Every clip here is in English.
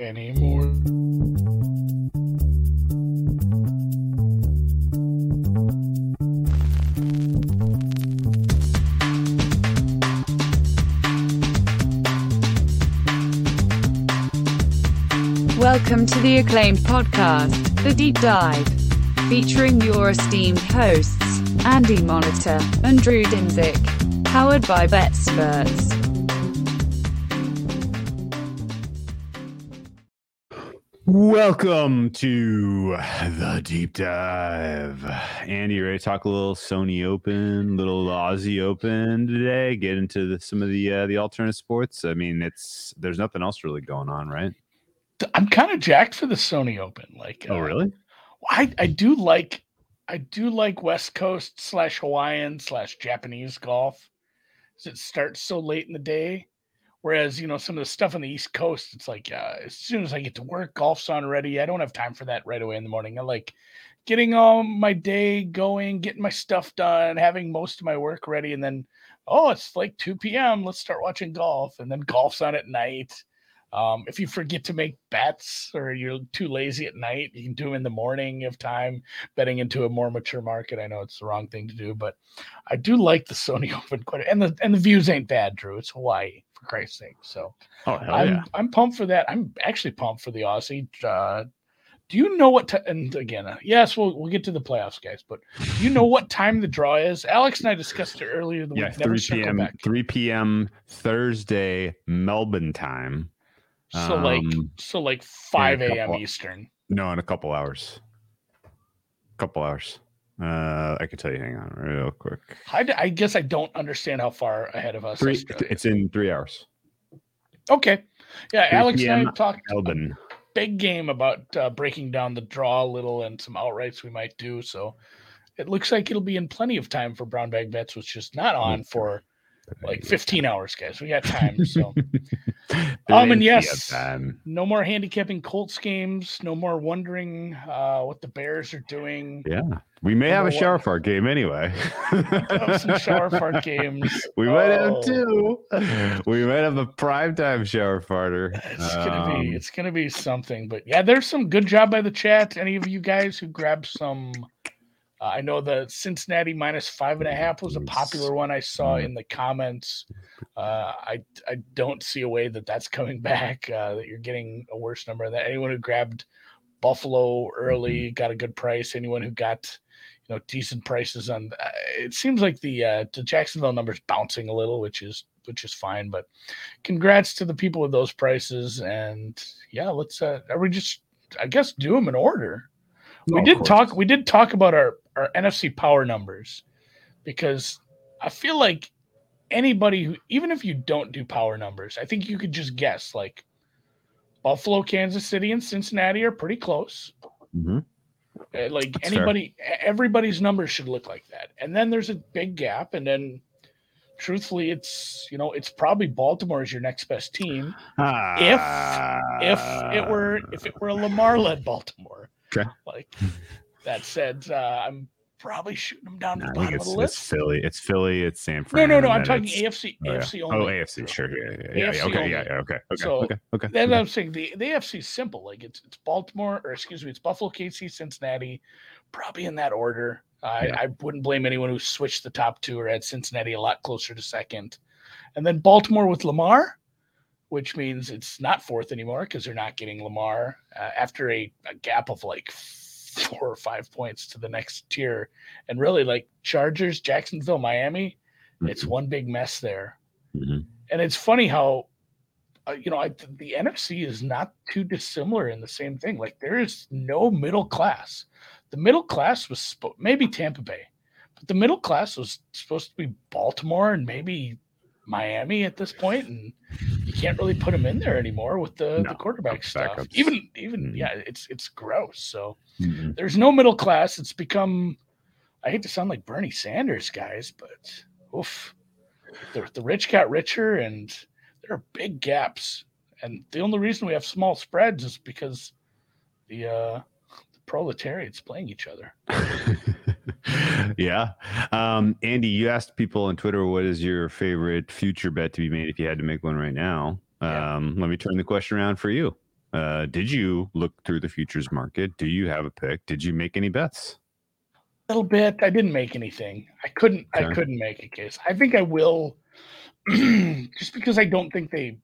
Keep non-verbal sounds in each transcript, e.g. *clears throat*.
anymore. Welcome to the acclaimed podcast, The Deep Dive, featuring your esteemed hosts, Andy Molitor and Drew Dinsick, powered by BetSperts. Welcome to the deep dive. Andy, you ready to talk a little Sony Open, little Aussie Open today? Get into the, some of the uh, the alternate sports. I mean, it's there's nothing else really going on, right? I'm kind of jacked for the Sony Open. Like, Oh, uh, really? I I do like I do like West Coast slash Hawaiian slash Japanese golf. It starts so late in the day, whereas you know some of the stuff on the East Coast, it's like uh, as soon as I get to work, golf's on already. I don't have time for that right away in the morning. I like getting all my day going, getting my stuff done, having most of my work ready, and then oh, it's like 2 p.m. Let's start watching golf, and then golf's on at night. Um, if you forget to make bets or you're too lazy at night, you can do in the morning of time, betting into a more mature market. I know it's the wrong thing to do, but I do like the Sony *laughs* Open quite and the and the views ain't bad, Drew. It's Hawaii, for Christ's sake. So Oh, I'm yeah. I'm pumped for that. I'm actually pumped for the Aussie. Uh, do you know what? ti- and again, uh, yes, we'll we'll get to the playoffs, guys. But do you know what time the draw is? Alex and I discussed it earlier the Yeah, week. 3 p.m. back. 3 p.m. Thursday Melbourne time. So like Um, so like five a.m. Eastern. No, in a couple hours. Couple hours. Uh, I can tell you. Hang on, real quick. I guess I don't understand how far ahead of us. Three. Australia It's in three hours. Okay. Yeah, 3 Alex and I PM talked big game about uh, breaking down the draw a little and some outrights we might do. So it looks like it'll be in plenty of time for brown bag bets, which is not on for like 15 hours, guys. We got time. So *laughs* Um, and yes. no more handicapping Colts games. No more wondering uh, what the Bears are doing. Yeah, we may have a shower fart game anyway. *laughs* Some shower fart *laughs* games. We might have Oh. two. We might have a primetime shower farter. It's gonna be Um, it's gonna be something, but yeah, there's some good job by the chat. Any of you guys who grabbed some? Uh, I know the Cincinnati minus five and a half was a popular one I saw in the comments. Uh, I I don't see a way that that's coming *laughs* back. Uh, that you're getting a worse number than that. Anyone who grabbed Buffalo early got a good price. Anyone who got you know decent prices on uh, it seems like the uh, the Jacksonville numbers bouncing a little, which is which is fine. But congrats to the people with those prices. And yeah, let's uh are we just I guess do them in order. No, we did talk we did talk about our, our NFC power numbers because I feel like anybody who even if you don't do power numbers, I think you could just guess like Buffalo, Kansas City, and Cincinnati are pretty close. Mhm. Uh, Like That's anybody, e- everybody's numbers should look like that. And then there's a big gap. And then, truthfully, it's you know it's probably Baltimore is your next best team. If if it were if it were a Lamar led Baltimore. Okay. Like *laughs* that said, uh, I'm probably shooting them down to the I bottom of the it's, it's. Philly. It's Philly. It's San No, Fran. no, no. and I'm talking AFC, oh, yeah. AFC Oh, only. AFC. Sure. Yeah, yeah, yeah. Yeah okay. Yeah, yeah. Okay. Okay. So, okay. Okay. That's okay. I'm saying. The the AFC is simple. Like it's it's Baltimore, or excuse me, it's Buffalo, KC, Cincinnati, probably in that order. I, Yeah. I wouldn't blame anyone who switched the top two or had Cincinnati a lot closer to second. And then Baltimore with Lamar, which means it's not fourth anymore because they're not getting Lamar uh, after a, a gap of like four or five points to the next tier. And really, like Chargers, Jacksonville, Miami, it's Mhm. one big mess there Mhm. and it's funny how uh, you know I, the NFC is not too dissimilar in the same thing. Like there is no middle class. The middle class was maybe Tampa Bay, but the middle class was supposed to be Baltimore and maybe Miami at this point, and you can't really put them in there anymore with the, No, the quarterback stuff. backups. Even even Mhm. yeah, it's it's gross. So Mhm. there's no middle class. It's become I hate to sound like Bernie Sanders, guys, but oof. The, the rich got richer and there are big gaps. And the only reason we have small spreads is because the uh the proletariat's playing each other. *laughs* yeah. Um, Andy, you asked people on Twitter what is your favorite future bet to be made if you had to make one right now. Yeah. Um, let me turn the question around for you. Uh, did you look through the futures market? Do you have a pick? Did you make any bets? A little bit. I didn't make anything. I couldn't. I couldn't make a case. I think I will, *clears throat* just because I don't think they.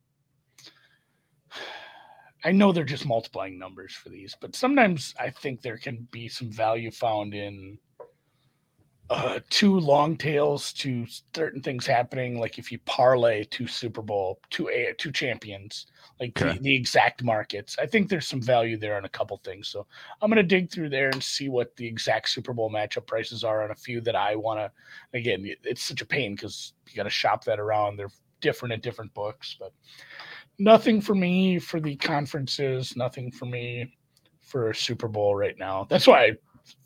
I know they're just multiplying numbers for these, but sometimes I think there can be some value found in uh, two long tails to certain things happening. Like if you parlay two Super Bowl, two a two champions, like Okay. the, the exact markets. I think there's some value there on a couple things. So I'm gonna dig through there and see what the exact Super Bowl matchup prices are on a few that I want to. Again, it's such a pain because you got to shop that around. They're different at different books, but nothing for me for the conferences. Nothing for me for Super Bowl right now. That's why. I,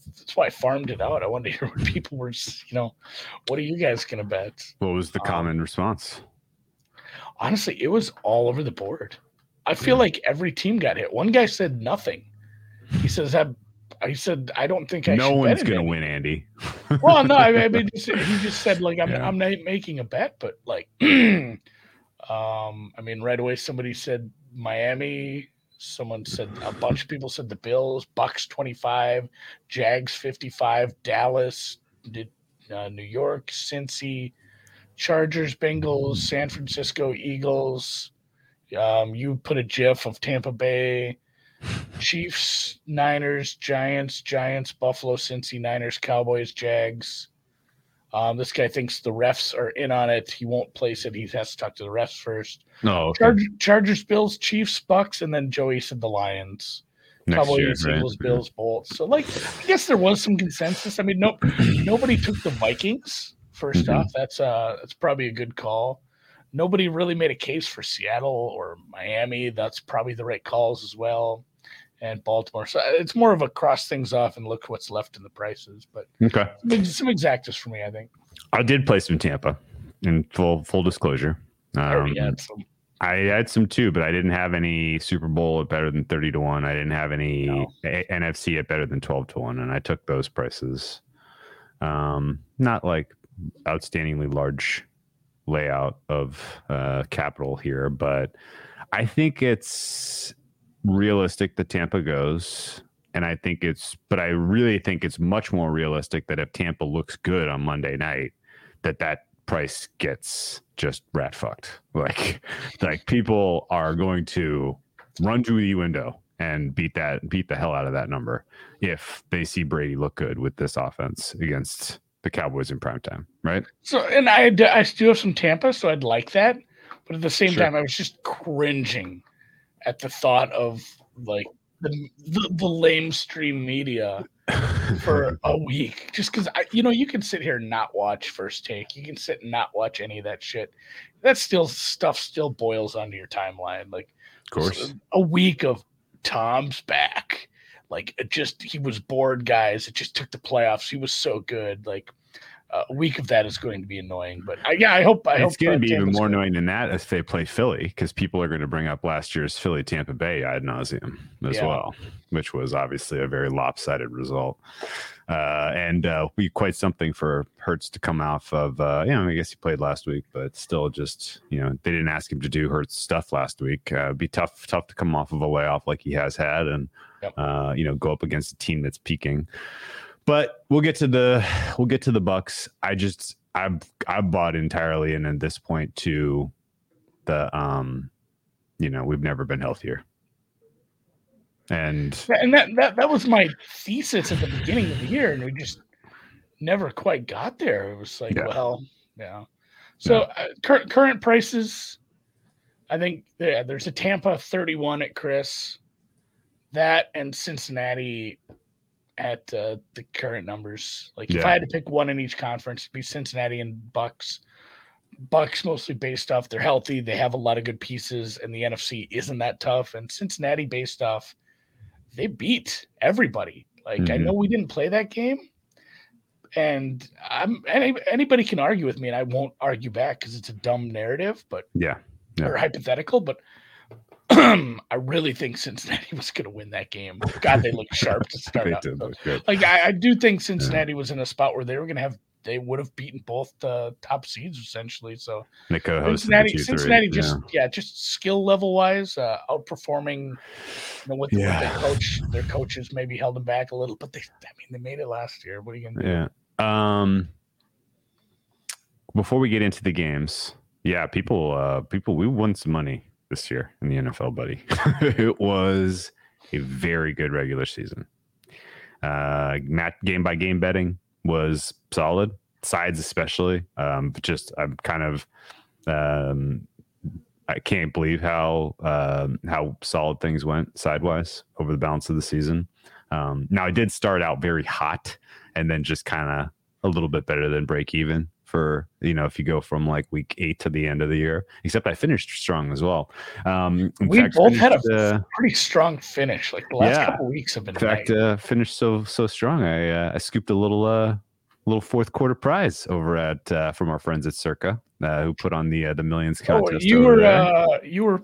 that's why I farmed it out. I wanted to hear *laughs* what people were, you know, what are you guys gonna bet? What was the Um, common response? Honestly, it was all over the board. I feel like every team got hit. One guy said nothing. He says, "I." I said, "I don't think I No one's gonna win, Andy. *laughs* well, no, I mean, *laughs* I mean, just- he just said like I'm Yeah. I'm not making a bet, but like, *clears throat* um, I mean, right away somebody said Miami. Someone said a bunch of people said the Bills, Bucks twenty five, Jags fifty five, Dallas, did uh, New York, Cincy, Chargers, Bengals, San Francisco Eagles. Um, you put a GIF of Tampa Bay. Chiefs, Niners, Giants, Giants, Buffalo, Cincy, Niners, Cowboys, Jags. Um, this guy thinks the refs are in on it. He won't place it. He has to talk to the refs first. No, okay. Charge, Chargers, Bills, Chiefs, Bucks, and then Joey said the Lions. next Cowboys, year, right? Eagles, Bills, Bolts. So, like, I guess there was some consensus. I mean, no, *clears throat* nobody took the Vikings. 1st Mhm. off, that's uh, that's probably a good call. Nobody really made a case for Seattle or Miami. That's probably the right calls as well, and Baltimore. So it's more of a cross things off and look what's left in the prices. But Okay. some, exactas for me, I think. I did play some Tampa in full full disclosure. I Um, had some. I had some too, but I didn't have any Super Bowl at better than 30 to 1. I didn't have any No. A- NFC at better than 12 to 1. And I took those prices. Um, not like outstandingly large layout of uh, capital here, but I think it's realistic that Tampa goes. And I think it's, but I really think it's much more realistic that if Tampa looks good on Monday night, that that price gets just rat fucked. *laughs* Like, like people are going to run to the window and beat that, beat the hell out of that number if they see Brady look good with this offense against the Cowboys in prime time, right? So, and I, I still have some Tampa, so I'd like that. But at the same Sure. time, I was just cringing at the thought of like the the, the lamestream media *laughs* for a week, just because I, you know, you can sit here and not watch First Take, you can sit and not watch any of that shit. That still stuff still boils onto your timeline, like of course. a week of Tom's back. Like it just he was bored, guys. It just took the playoffs. He was so good. Like uh, a week of that is going to be annoying. But I, yeah, I hope I it's going uh, to be even more good. annoying than that if they play Philly because people are going to bring up last year's Philly Tampa Bay ad nauseum as Yeah. well, which was obviously a very lopsided result. Uh, and uh, be quite something for Hurts to come off of. Uh, you know, I guess he played last week, but still, just you know, they didn't ask him to do Hurts stuff last week. Uh, be tough, tough to come off of a layoff like he has had, and Yep. uh, you know, go up against a team that's peaking. But we'll get to the we'll get to the Bucks. I just I've I've bought entirely in at this point to the um you know we've never been healthier and and that, that that was my thesis at the beginning of the year, and we just never quite got there. It was like, Yeah. well, yeah. So uh, cur- current prices, I think yeah, there's a Tampa 31 at Circa, that and Cincinnati at uh, the current numbers. Like if I had to pick one in each conference, it'd be Cincinnati and Bucks. Bucks mostly based off they're healthy, they have a lot of good pieces, and the NFC isn't that tough. And Cincinnati based off they beat everybody. Like I Mhm. know we didn't play that game, and I'm any, anybody can argue with me, and I won't argue back because it's a dumb narrative, but yeah Yeah. or hypothetical. But *clears throat* I really think Cincinnati *laughs* was going to win that game. God, they looked sharp to *laughs* start they out. did look good Like I, I do think Cincinnati was in a spot where they were going to have they would have beaten both the top seeds essentially. So Cincinnati, Cincinnati just yeah. yeah. just skill level wise, uh, outperforming. You know, with, Yeah. their coach, their coaches maybe held them back a little, but they, I mean, they made it last year. What are you gonna do? Yeah. Um before we get into the games, yeah, people uh people we won some money this year in the NFL, buddy. *laughs* it was a very good regular season. Uh mat game by game betting was solid, sides especially. Um but just I'm kind of um I can't believe how um, how solid things went sidewise over the balance of the season. Um, now I did start out very hot, and then just kind of a little bit better than break even for you know if you go from like week eight to the end of the year. Except I finished strong as well. Um, We fact, both had a uh, pretty strong finish. Like the last Yeah. couple weeks have been. in fact, uh, finished so so strong. I uh, I scooped a little uh little fourth quarter prize over at uh, from our friends at Circa uh, who put on the uh, the millions oh, contest. you were uh, you were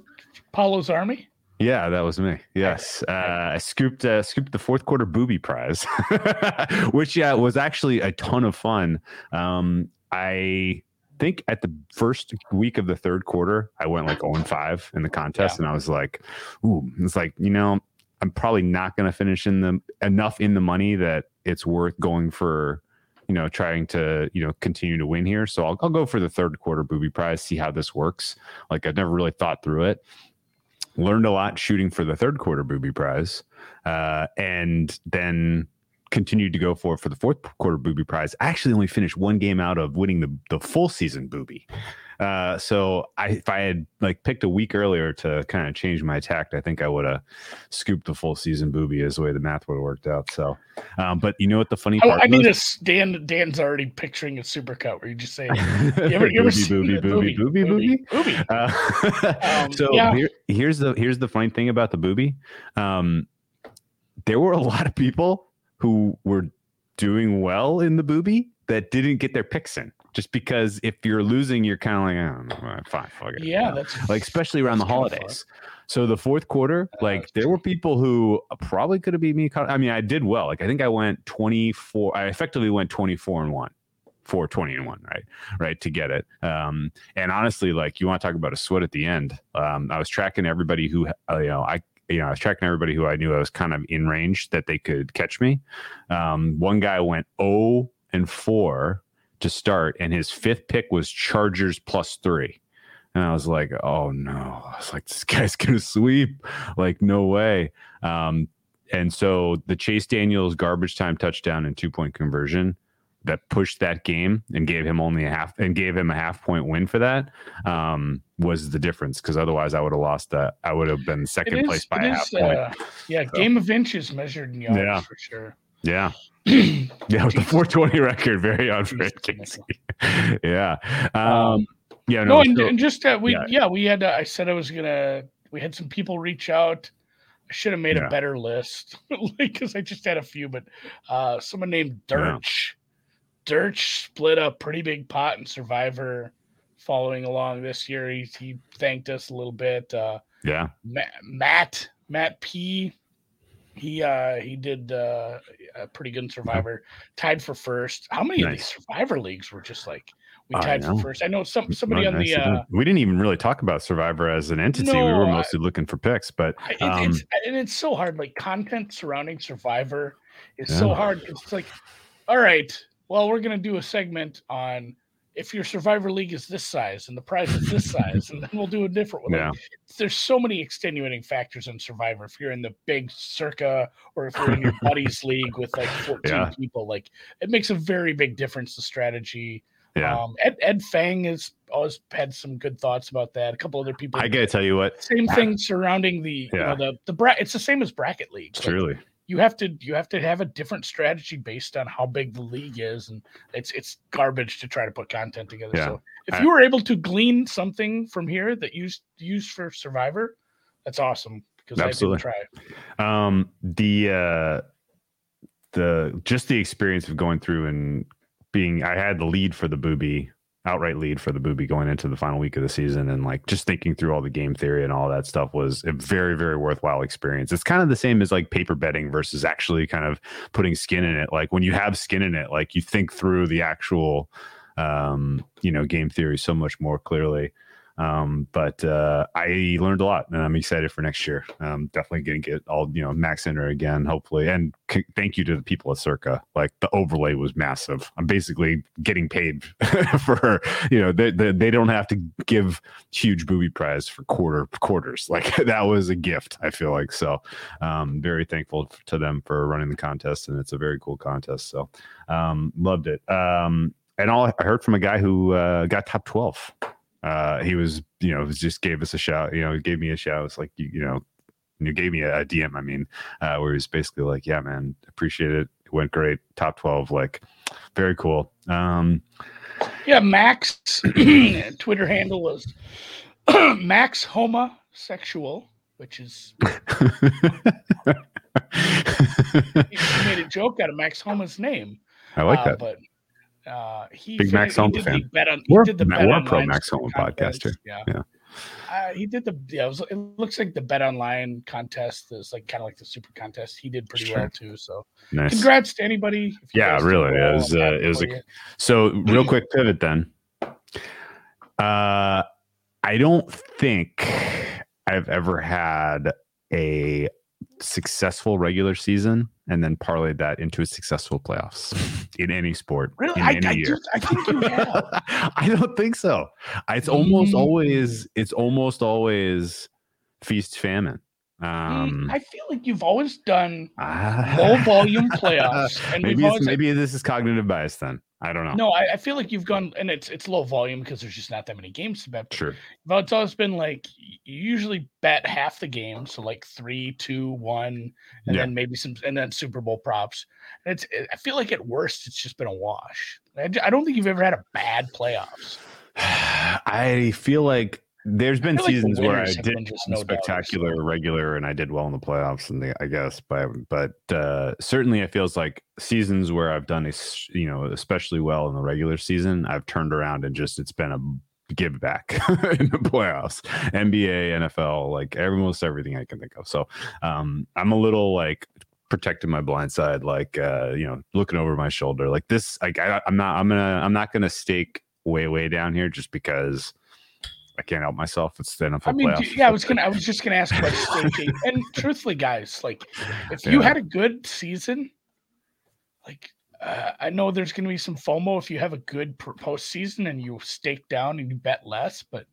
Paulo's army. Yeah, that was me. Yes, uh, I scooped uh, scooped the fourth quarter booby prize, *laughs* which yeah was actually a ton of fun. Um, I think at the first week of the third quarter, I went like 0 and 5 in the contest, and I was like, "Ooh!" It's like you know, I'm probably not going to finish in the enough in the money that it's worth going for. You know, trying to you know continue to win here. So I'll, I'll go for the third quarter booby prize, see how this works. Like I've never really thought through it learned a lot shooting for the third quarter booby prize uh, and then continued to go for for the fourth quarter booby prize I actually only finished one game out of winning the, the full season booby uh, so I, if I had like picked a week earlier to kind of change my tact, I think I would have scooped the full season booby as the way the math would have worked out. So, um, but you know what the funny part I need was? this. Dan Dan's already picturing a supercut where you just say, *laughs* "You ever, you ever booby, seen booby, booby, booby, booby, booby?" *laughs* Uh, Um, so yeah. here, here's the here's the funny thing about the booby. Um, there were a lot of people who were doing well in the booby that didn't get their picks in, just because if you're losing, you're kind of like, I don't know, fine, fuck it. Yeah, you know? that's *laughs* like especially around the that's kinda fun. holidays. So the fourth quarter, Uh, like there were people who probably could have beat me. I mean, I did well. Like I think I went 24. I effectively went 24 and one. 420 and one, right? Right to get it. Um, and honestly, like you want to talk about a sweat at the end. Um, I was tracking everybody who, uh, you know, I, you know, I was tracking everybody who I knew I was kind of in range that they could catch me. Um, one guy went 0 and 4 to start, and his fifth pick was Chargers plus three. And I was like, oh no. I was like, this *laughs* guy's gonna sweep. Like, no way. Um, and so the Chase Daniels garbage time touchdown and two point conversion that pushed that game and gave him only a half and gave him a half point win for that um, was the difference because otherwise I would have lost that. I would have been second is- place by a half is, point. uh, yeah, So- game of inches measured in yards Yeah. for sure. yeah. *clears throat* Yeah, with the Jesus. 420 record, very Casey. *laughs* yeah. Um, Um, yeah, no, no, and, so- and just uh, we yeah. yeah. we had uh, I said I was gonna we had some people reach out. I should have made Yeah. a better list *laughs* because I just had a few, but uh someone named. Dirch. Dirch split a pretty big pot in Survivor following along this year. He he thanked us a little bit. Uh yeah. Ma- Matt Matt P. He uh he did uh, a pretty good in Survivor, tied for first. How many of these Survivor leagues were just like we tied for first? I know some somebody on Nice the uh we didn't even really talk about Survivor as an entity. we No, were I- mostly looking for picks, but I- it, um, it's and it's so hard. Like content surrounding Survivor is so hard it's like, all right, well, we're gonna do a segment on if your Survivor League is this size and the prize is this size, and then we'll do a different one. Like, yeah, there's so many extenuating factors in Survivor. If you're in the big circa or if you're in your buddies *laughs* league with like 14 Yeah. people, like it makes a very big difference. The strategy. yeah. Um, Ed Ed Feng has always had some good thoughts about that. A couple other people. I gotta tell you what, same thing surrounding the you Yeah. know the the bra- It's the same as bracket leagues. Like, truly, you have to you have to have a different strategy based on how big the league is, and it's it's garbage to try to put content together. Yeah. So if I- you were able to glean something from here that you use for Survivor, that's awesome because I Absolutely. didn't try. um, the uh, the just the experience of going through and being, I had the lead for the booby outright lead for the booby going into the final week of the season and like just thinking through all the game theory and all that stuff was a very very worthwhile experience. It's kind of the same as like paper betting versus actually kind of putting skin in it. Like when you have skin in it like you think through the actual um you know game theory so much more clearly um, but uh, I learned a lot, and I'm excited for next year. Um, definitely going to get all you know Max Enter again, hopefully. And c- thank you to the people at Circa. Like the overlay was massive. I'm basically getting paid *laughs* for you know they, they, they don't have to give huge booby prize for quarter quarters. *laughs* Like that was a gift. I feel like so. Um, very thankful to them for running the contest, and it's a very cool contest. So um, loved it. Um, and all I heard from a guy who uh, got top twelve uh, he was, you know, just gave us a shout, you know, he gave me a shout. It's like, you, you know, you gave me a, a DM, I mean, uh, where he was basically like, yeah, man, appreciate it. It went great. Top 12, like, very cool. Um, yeah, Max *clears throat* Twitter handle was *clears throat* Max Homosexual, which is *laughs* he made a joke out of Max Homa's name. I like uh, that. But uh, he Big Max did fan. the bet on, he We're- did the we're pro Max Homa podcast here. Yeah. Yeah. Uh, he did the yeah. It, was, it looks like the bet online contest is like kind of like the super contest. He did pretty Sure. well too. So nice. congrats to anybody. if you Yeah, really, it was, uh, it was a- you. So, real quick *clears throat* pivot then. Uh, I don't think I've ever had a successful regular season and then parlayed that into a successful playoffs in any sport Really, in I, any I, year. I think you *laughs* have. I don't think so. It's almost Mm. always it's almost always feast famine. Mm, Um, I feel like you've always done ah, low volume *laughs* playoffs, and maybe maybe this is cognitive bias. Then I don't know. no. I, I feel like you've gone, and it's it's low volume because there's just not that many games to bet. Sure. But it's always been like you usually bet half the game, so like three, two, one, and Yeah. then maybe some, and then Super Bowl props. And it's it, I feel like at worst it's just been a wash. I don't think you've ever had a bad playoffs. *sighs* I feel like there's been feel like seasons where I did been no dogs. spectacular regular and I did well in the playoffs and the, I guess but but uh, certainly it feels like seasons where I've done es- you know especially well in the regular season I've turned around and just it's been a give back *laughs* in the playoffs. NBA NFL like almost everything I can think of. So um, I'm a little like protecting my blind side like uh, you know looking over my shoulder. Like this like I, I'm not I'm gonna I'm not gonna stake way way down here just because I can't help myself. It's the NFL I mean, playoffs. yeah, I was gonna, I was just gonna ask about *laughs* staking. and truthfully, guys, like if you had a good season, like uh, I know there's gonna be some FOMO if you have a good postseason and you stake down and you bet less, but.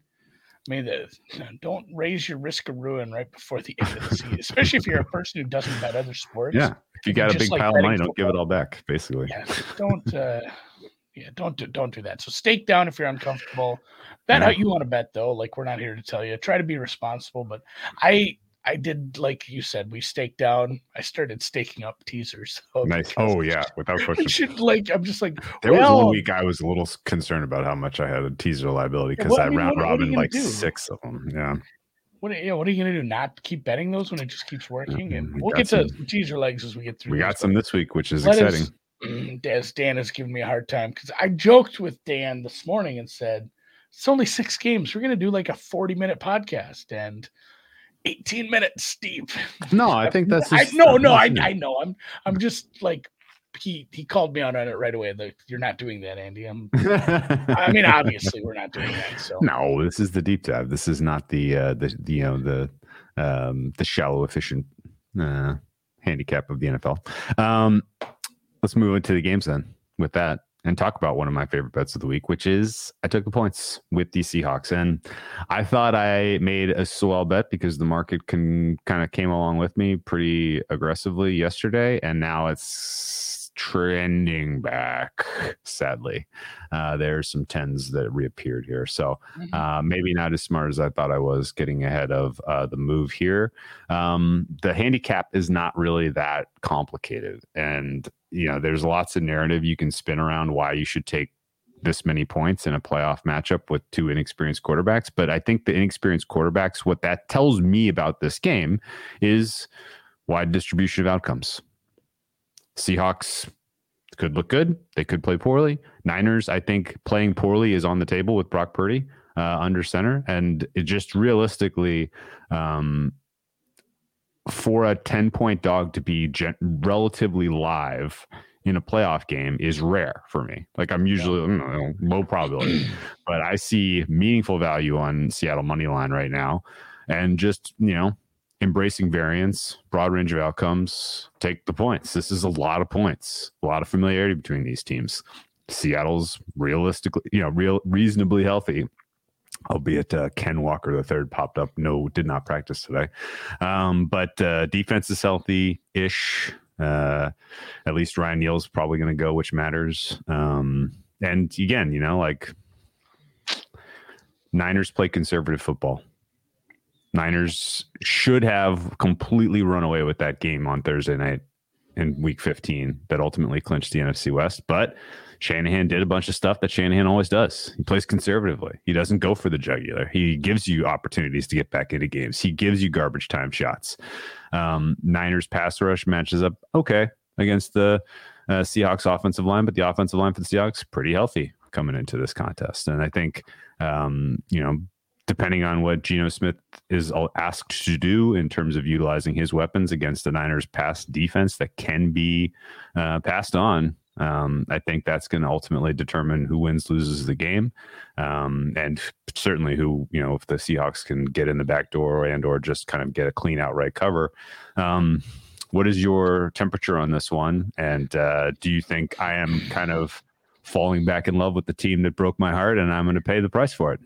I mean, the, don't raise your risk of ruin right before the end of the *laughs* season, especially if you're a person who doesn't bet other sports. yeah. If you got a big like pile of money, don't give it all back. Basically. yeah don't uh yeah don't do don't do that so stake down if you're uncomfortable bet how you want to bet though like we're not here to tell you try to be responsible but i i did like you said we staked down i started staking up teasers *laughs* so Nice. Oh yeah, without *laughs* I question. should like i'm just like There was well, one week I was a little concerned about how much I had a teaser liability because I I mean, round what- what are you robin like do? six of them. Yeah. what, are- yeah, what are you gonna do not keep betting those when it just keeps working and Mhm, we we'll get to some- teaser legs as we get through We got some this week, which is exciting. us- as Dan has given me a hard time because I joked with Dan this morning and said, It's only six games. We're going to do like a 40 minute podcast and 18 minutes, Steve. *laughs* No, I think that's I just- no, no, I. I know. I'm, I'm just like, he, he called me out on it right away. Like, you're not doing that, Andy. I'm, *laughs* I mean, obviously, we're not doing that. So, no, this is the deep dive. This is not the uh, the, the you know the um, the shallow efficient uh, handicap of the NFL. Um, let's move into the games then. With that, and talk about one of my favorite bets of the week, which is I took the points with the Seahawks, and I thought I made a swell bet because the market can kind of came along with me pretty aggressively yesterday, and now it's trending back. Sadly, uh, there's some tens that reappeared here, so Mhm. uh, maybe not as smart as I thought I was getting ahead of uh, the move here. Um, the handicap is not really that complicated. And, you know, there's lots of narrative you can spin around why you should take this many points in a playoff matchup with two inexperienced quarterbacks. But I think the inexperienced quarterbacks, what that tells me about this game is wide distribution of outcomes. Seahawks could look good. They could play poorly. Niners, I think playing poorly is on the table with Brock Purdy uh, under center, and it just realistically, um, for a ten point dog to be gen- relatively live in a playoff game is rare for me. Like I'm usually you know, low probability, but I see meaningful value on Seattle money line right now, and just you know embracing variance, broad range of outcomes, take the points. This is a lot of points, a lot of familiarity between these teams. Seattle's realistically, you know, real reasonably healthy. Albeit uh, Ken Walker the third popped up. No, did not practice today. Um, but uh, defense is healthy ish. Uh, at least Ryan Neal's probably going to go, which matters. Um, and again, you know, like Niners play conservative football. Niners should have completely run away with that game on Thursday night in week 15 that ultimately clinched the NFC West. But Shanahan did a bunch of stuff that Shanahan always does. He plays conservatively. He doesn't go for the jugular. He gives you opportunities to get back into games. He gives you garbage time shots. Um, Niners pass rush matches up okay against the uh, Seahawks offensive line, but the offensive line for the Seahawks is pretty healthy coming into this contest. And I think, um, you know, depending on what Geno Smith is asked to do in terms of utilizing his weapons against the Niners' pass defense that can be uh, passed on. Um, I think that's going to ultimately determine who wins, loses the game, um, and certainly who you know if the Seahawks can get in the back door and or just kind of get a clean outright cover. Um, what is your temperature on this one? And uh, do you think I am kind of falling back in love with the team that broke my heart, and I'm going to pay the price for it?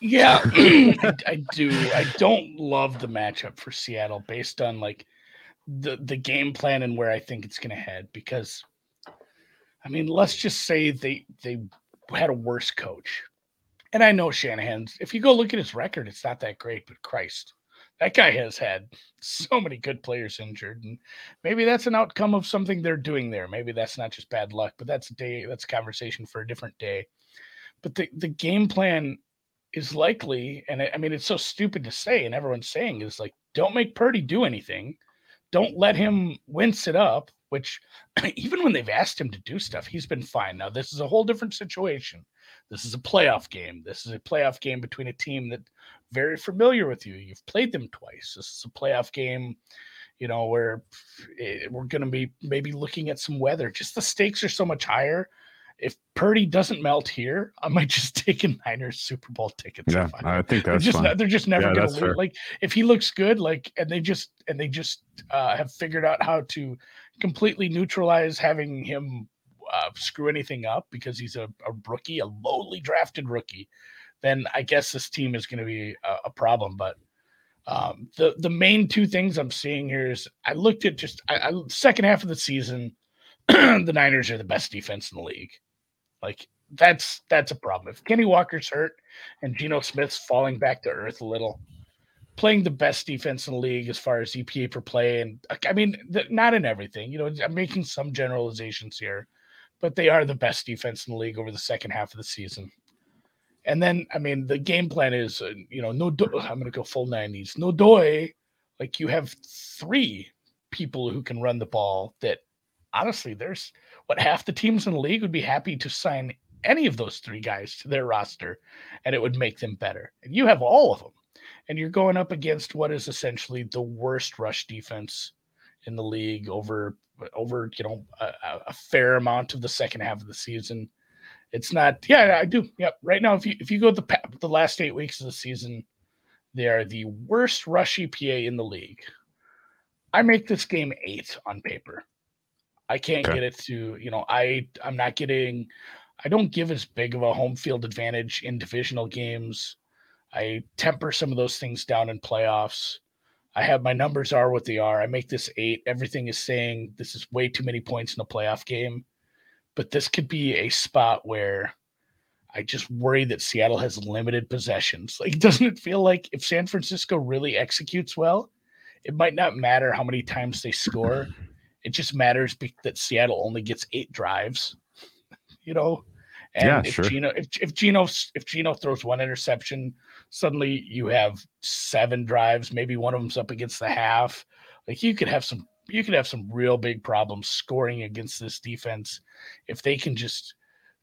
Yeah, *clears throat* *clears throat* I, I, do. I don't love the matchup for Seattle based on like the the game plan and where I think it's going to head. Because, I mean, let's just say they they had a worse coach, and I know Shanahan's. If you go look at his record, it's not that great. But Christ, that guy has had so many good players injured, and maybe that's an outcome of something they're doing there. Maybe that's not just bad luck, but that's a day. That's a conversation for a different day. But the the game plan is likely, and I, I mean, it's so stupid to say, and everyone's saying is like, don't make Purdy do anything. Don't let him wince it up, which *clears throat* even when they've asked him to do stuff, he's been fine. Now, this is a whole different situation. This is a playoff game. This is a playoff game between a team that very familiar with you. You've played them twice. This is a playoff game, you know, where eh, we're going to be maybe looking at some weather. Just the stakes are so much higher if Purdy doesn't melt here, I might *laughs* just take a Niners Super Bowl tickets. Yeah, I think that's they're just, fine. they're just never yeah, going to lose. Like if he looks good, like and they just and they just uh, have figured out how to completely neutralize having him uh, screw anything up because he's a, a, rookie, a lowly drafted rookie. Then I guess this team is going to be a, a problem. But um, the the main two things I'm seeing here is I looked at just I, I second half of the season. *clears throat* the Niners are the best defense in the league. Like that's that's a problem. If Kenny Walker's hurt and Geno Smith's falling back to earth a little, playing the best defense in the league as far as EPA per play, and I mean, not in everything. You know, I'm making some generalizations here, but they are the best defense in the league over the second half of the season. And then, I mean, the game plan is, uh, you know, no, do- I'm going to go full 90s. No doy, like you have three people who can run the ball that honestly, there's what half the teams in the league would be happy to sign any of those three guys to their roster and it would make them better. And you have all of them. And you're going up against what is essentially the worst rush defense in the league over over you know a, a fair amount of the second half of the season. It's not yeah, I do. Yep. Right now if you if you go the the last 8 weeks of the season, they are the worst rush EPA in the league. I make this game 8 on paper. I can't okay. get it to, you know, I I'm not getting I don't give as big of a home field advantage in divisional games. I temper some of those things down in playoffs. I have my numbers are what they are. I make this eight. Everything is saying this is way too many points in a playoff game. But this could be a spot where I just worry that Seattle has limited possessions. Like, *laughs* doesn't it feel like if San Francisco really executes well, it might not matter how many times they score. *laughs* It just matters that Seattle only gets eight drives, *laughs* you know. And yeah, if sure. Geno, if if Geno if Geno throws one interception, suddenly you have seven drives. Maybe one of them's up against the half. Like you could have some you could have some real big problems scoring against this defense if they can just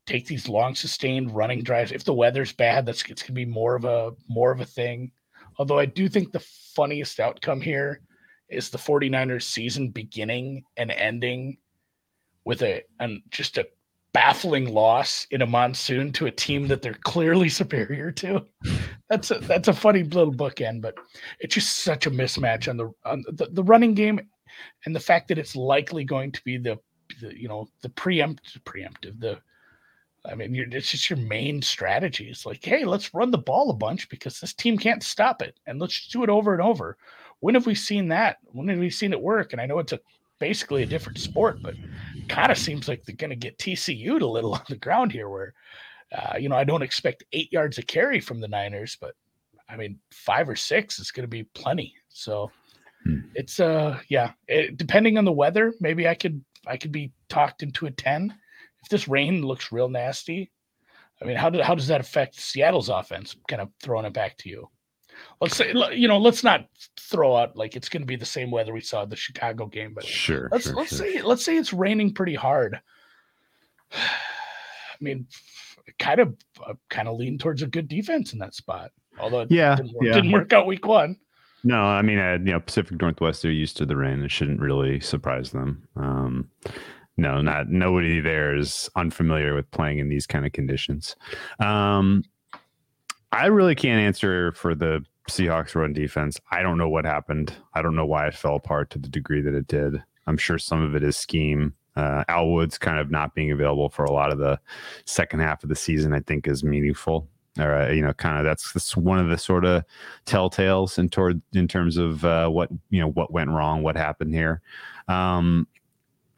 take these long sustained running drives. If the weather's bad, that's it's gonna be more of a more of a thing. Although I do think the funniest outcome here is the 49ers season beginning and ending with a and just a baffling loss in a monsoon to a team that they're clearly *laughs* superior to. That's a that's a funny little bookend, but it's just such a mismatch on the on the, the running game and the fact that it's likely going to be the, the you know the preempt preemptive the I mean, it's just your main strategy. It's like, hey, let's run the ball a bunch because this team can't stop it, and let's do it over and over. When have we seen that? When have we seen it work? And I know it's a basically a different sport, but kind of seems like they're going to get TCU'd a little *laughs* on the ground here. Where, uh, you know, I don't expect eight yards of carry from the Niners, but I mean, five or six is going to be plenty. So hmm. it's uh, yeah, it, depending on the weather, maybe I could I could be talked into a ten. If this rain looks real nasty, I mean, how do, how does that affect Seattle's offense? Kind of throwing it back to you let's say you know let's not throw out like it's going to be the same weather we saw the Chicago game, but sure. Let's sure, let's sure. say let's say it's raining pretty hard. *sighs* I mean, kind of uh, kind of lean towards a good defense in that spot. Although yeah, didn't work, yeah. didn't work out week one. No, I mean, uh, you know, Pacific Northwest, they're used to the rain. It shouldn't really surprise them. Um, no, not nobody there is unfamiliar with playing in these kind of conditions. Um, I really can't answer for the Seahawks run defense. I don't know what happened. I don't know why it fell apart to the degree that it did. I'm sure some of it is scheme. Uh, Al Woods kind of not being available for a lot of the second half of the season, I think, is meaningful. Or uh, you know, kind of that's, that's one of the sort of telltales in toward in terms of uh, what you know what went wrong, what happened here. Um,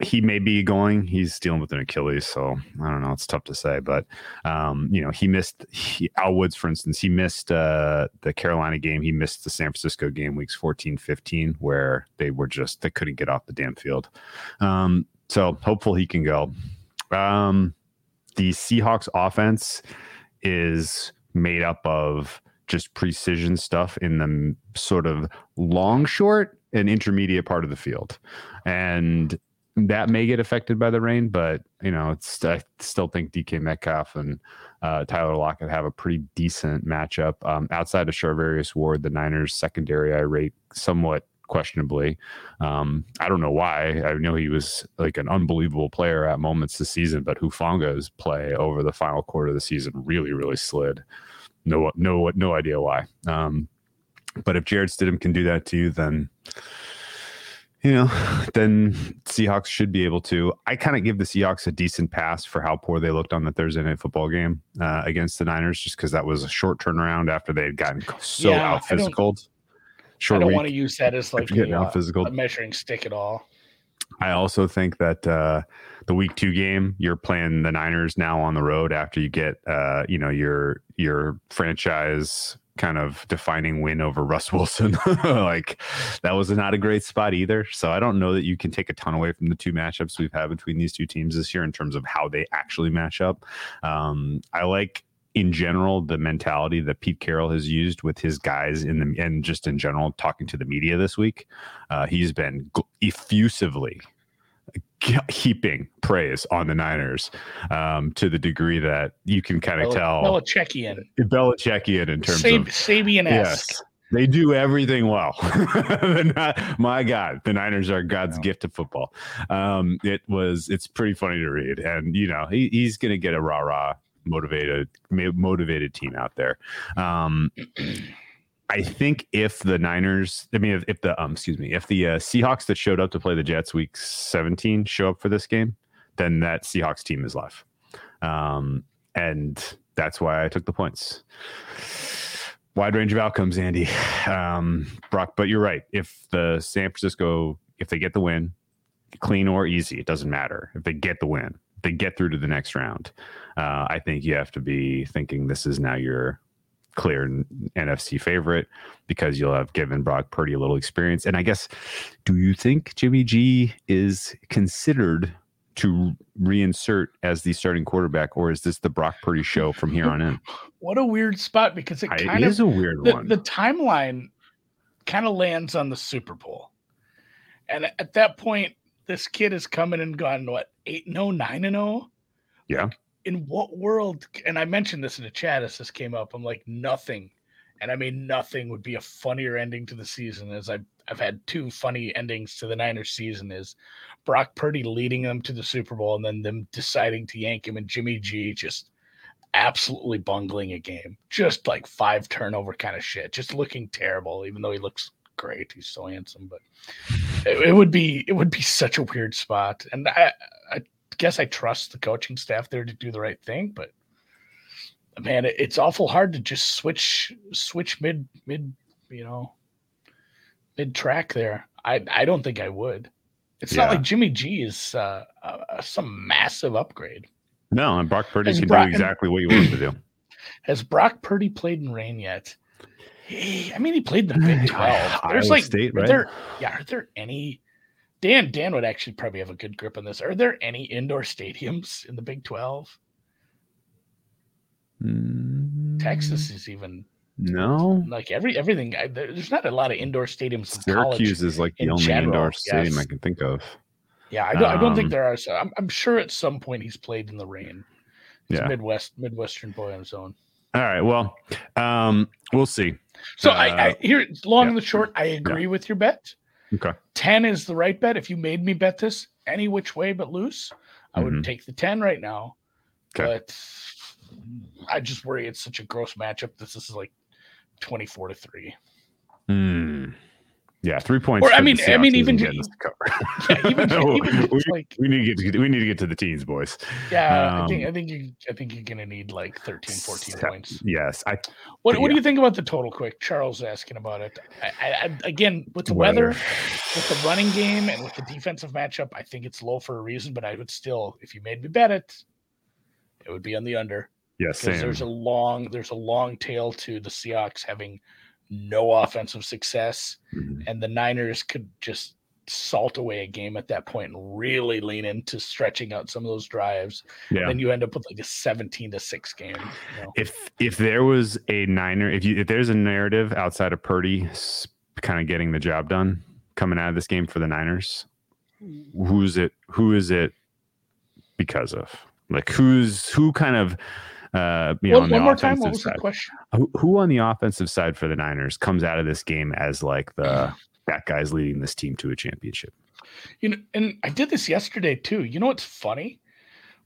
he may be going. He's dealing with an Achilles, so I don't know. It's tough to say, but um, you know, he missed he, Al Woods, for instance. He missed uh, the Carolina game. He missed the San Francisco game, weeks 14, 15, where they were just they couldn't get off the damn field. Um, so hopeful he can go. Um, the Seahawks offense is made up of just precision stuff in the sort of long, short, and intermediate part of the field, and that may get affected by the rain, but you know, it's I still think DK Metcalf and uh, Tyler Lockett have a pretty decent matchup. Um, outside of Charvarius Ward, the Niners secondary I rate somewhat questionably. Um, I don't know why. I know he was like an unbelievable player at moments this season, but Hufanga's play over the final quarter of the season really, really slid. No, no, no idea why. Um, but if Jarrett Stidham can do that to you, then you know, *laughs* then Seahawks should be able to. I kind of give the Seahawks a decent pass for how poor they looked on the Thursday night football game uh, against the Niners, just because that was a short turnaround after they had gotten so yeah, out physical. Short I don't want to use that as like a, out physical. a measuring stick at all. I also think that uh, the week two game, you're playing the Niners now on the road after you get, uh, you know, your your franchise kind of defining win over Russ *laughs* Wilson. like that was not a great spot either. So I don't know that you can take a ton away from the two matchups we've had between these two teams this year in terms of how they actually match up. Um, I like in general the mentality that Pete Carroll has used with his guys in the and just in general talking to the media this week. Uh, he's been effusively heaping praise on the Niners um, to the degree that you can kind of tell Belichickian, Belichickian in terms Sab- of Sabian-esque. Yes, they do everything well. *laughs* my God, the Niners are God's yeah. gift to football. Um, it was it's pretty funny to read, and you know he, he's going to get a rah rah motivated motivated team out there. Um, I think if the Niners, I mean, if, if the um, excuse me, if the uh, Seahawks that showed up to play the Jets week 17 show up for this game, then that Seahawks team is live, um, and that's why I took the points. Wide range of outcomes, Andy, um, Brock. But you're right. If the San Francisco, if they get the win, clean or easy, it doesn't matter. If they get the win, they get through to the next round. Uh, I think you have to be thinking this is now your clear NFC favorite because you'll have given Brock Purdy a little experience. And I guess, do you think Jimmy G is considered to reinsert as the starting quarterback, or is this the Brock Purdy show from here on in? *laughs* what a weird spot because it kind it of is a weird the, one. The timeline kind of lands on the Super Bowl. And at that point, this kid has come in and gone what eight and 0, 9 and 0? Yeah. In what world? And I mentioned this in the chat as this came up. I'm like, nothing. And I mean, nothing would be a funnier ending to the season as I've, I've had two funny endings to the Niners season is Brock Purdy leading them to the Super Bowl and then them deciding to yank him and Jimmy G just absolutely bungling a game. Just like five turnover kind of shit. Just looking terrible, even though he looks great. He's so handsome, but it, it would be it would be such a weird spot. And I, guess I trust the coaching staff there to do the right thing, but man, it's awful hard to just switch switch mid mid you know mid track there. I I don't think I would. It's Yeah. not like Jimmy G is uh, uh, some massive upgrade. No, and Brock Purdy Has can Brock- do exactly what you want him to do. *clears throat* Has Brock Purdy played in rain yet? He- I mean, he played in the Big *sighs* Twelve. There's Iowa like, State, are right? there, yeah, are there any? Dan Dan would actually probably have a good grip on this. Are there any indoor stadiums in the Big Twelve? Mm, Texas is even No. like every everything. I, there's not a lot of indoor stadiums. Syracuse is like the only general, indoor stadium I can think of. Yeah, I don't, I don't think Um, there are. So I'm, I'm sure at some point he's played in the rain. He's Yeah. a Midwest Midwestern boy on his own. All right. Well, um, we'll see. So I, I Uh, here long yeah. and the short. I agree with your bet. Okay. Ten is the right bet. If you made me bet this any which way but loose, I would Mhm. take the ten right now. Okay. But I just worry it's such a gross matchup. This is like twenty four to three. Hmm. Yeah, three points. Or, I mean- I mean, even- isn't getting us to cover. *laughs* Yeah, even, *laughs* even we, like we need to get to, we need to get to the teens, boys. yeah, I think Um, I think you I think you're gonna need like 13, 14 Se- points. Yes, I What, what do you think about the total? Quick, Charles asking about it. I, I, again, with the weather, with the running game, and with the defensive matchup, I think it's low for a reason. But I would still, if you made me bet it, it would be on the under Yes, because same. there's a long, there's a long tail to the Seahawks having no offensive success, Mhm. and the Niners could just salt away a game at that point and really lean into stretching out some of those drives. Yeah. Then you end up with like a 17 to six game. You know? If if there was a Niner, if you if there's a narrative outside of Purdy kind of getting the job done coming out of this game for the Niners, who's it? Who is it because of? Like who's who kind of uh you know one on the one more time, what was side? the question? who, who on the offensive side for the Niners comes out of this game as like the that guy's leading this team to a championship? You know, and I did this yesterday too. You know what's funny?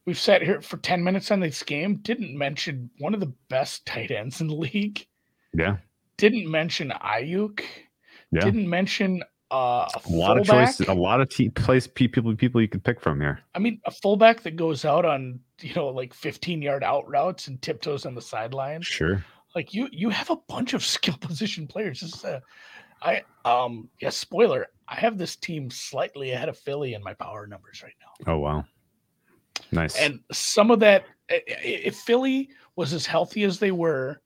We've sat here for 10 minutes on this game, didn't mention one of the best tight ends in the league, Yeah, didn't mention Aiyuk, yeah. didn't mention uh, a a lot of choices, a lot of te- place pe- people people you could pick from here. I mean, a fullback that goes out on, you know, like 15 yard out routes and tiptoes on the sideline. Sure. Like you, you have a bunch of *laughs* skill position players. This is a, I, um, yeah, spoiler, I have this team slightly ahead of Philly in my power numbers right now. Oh wow, nice. And some of that, if Philly was as healthy as they were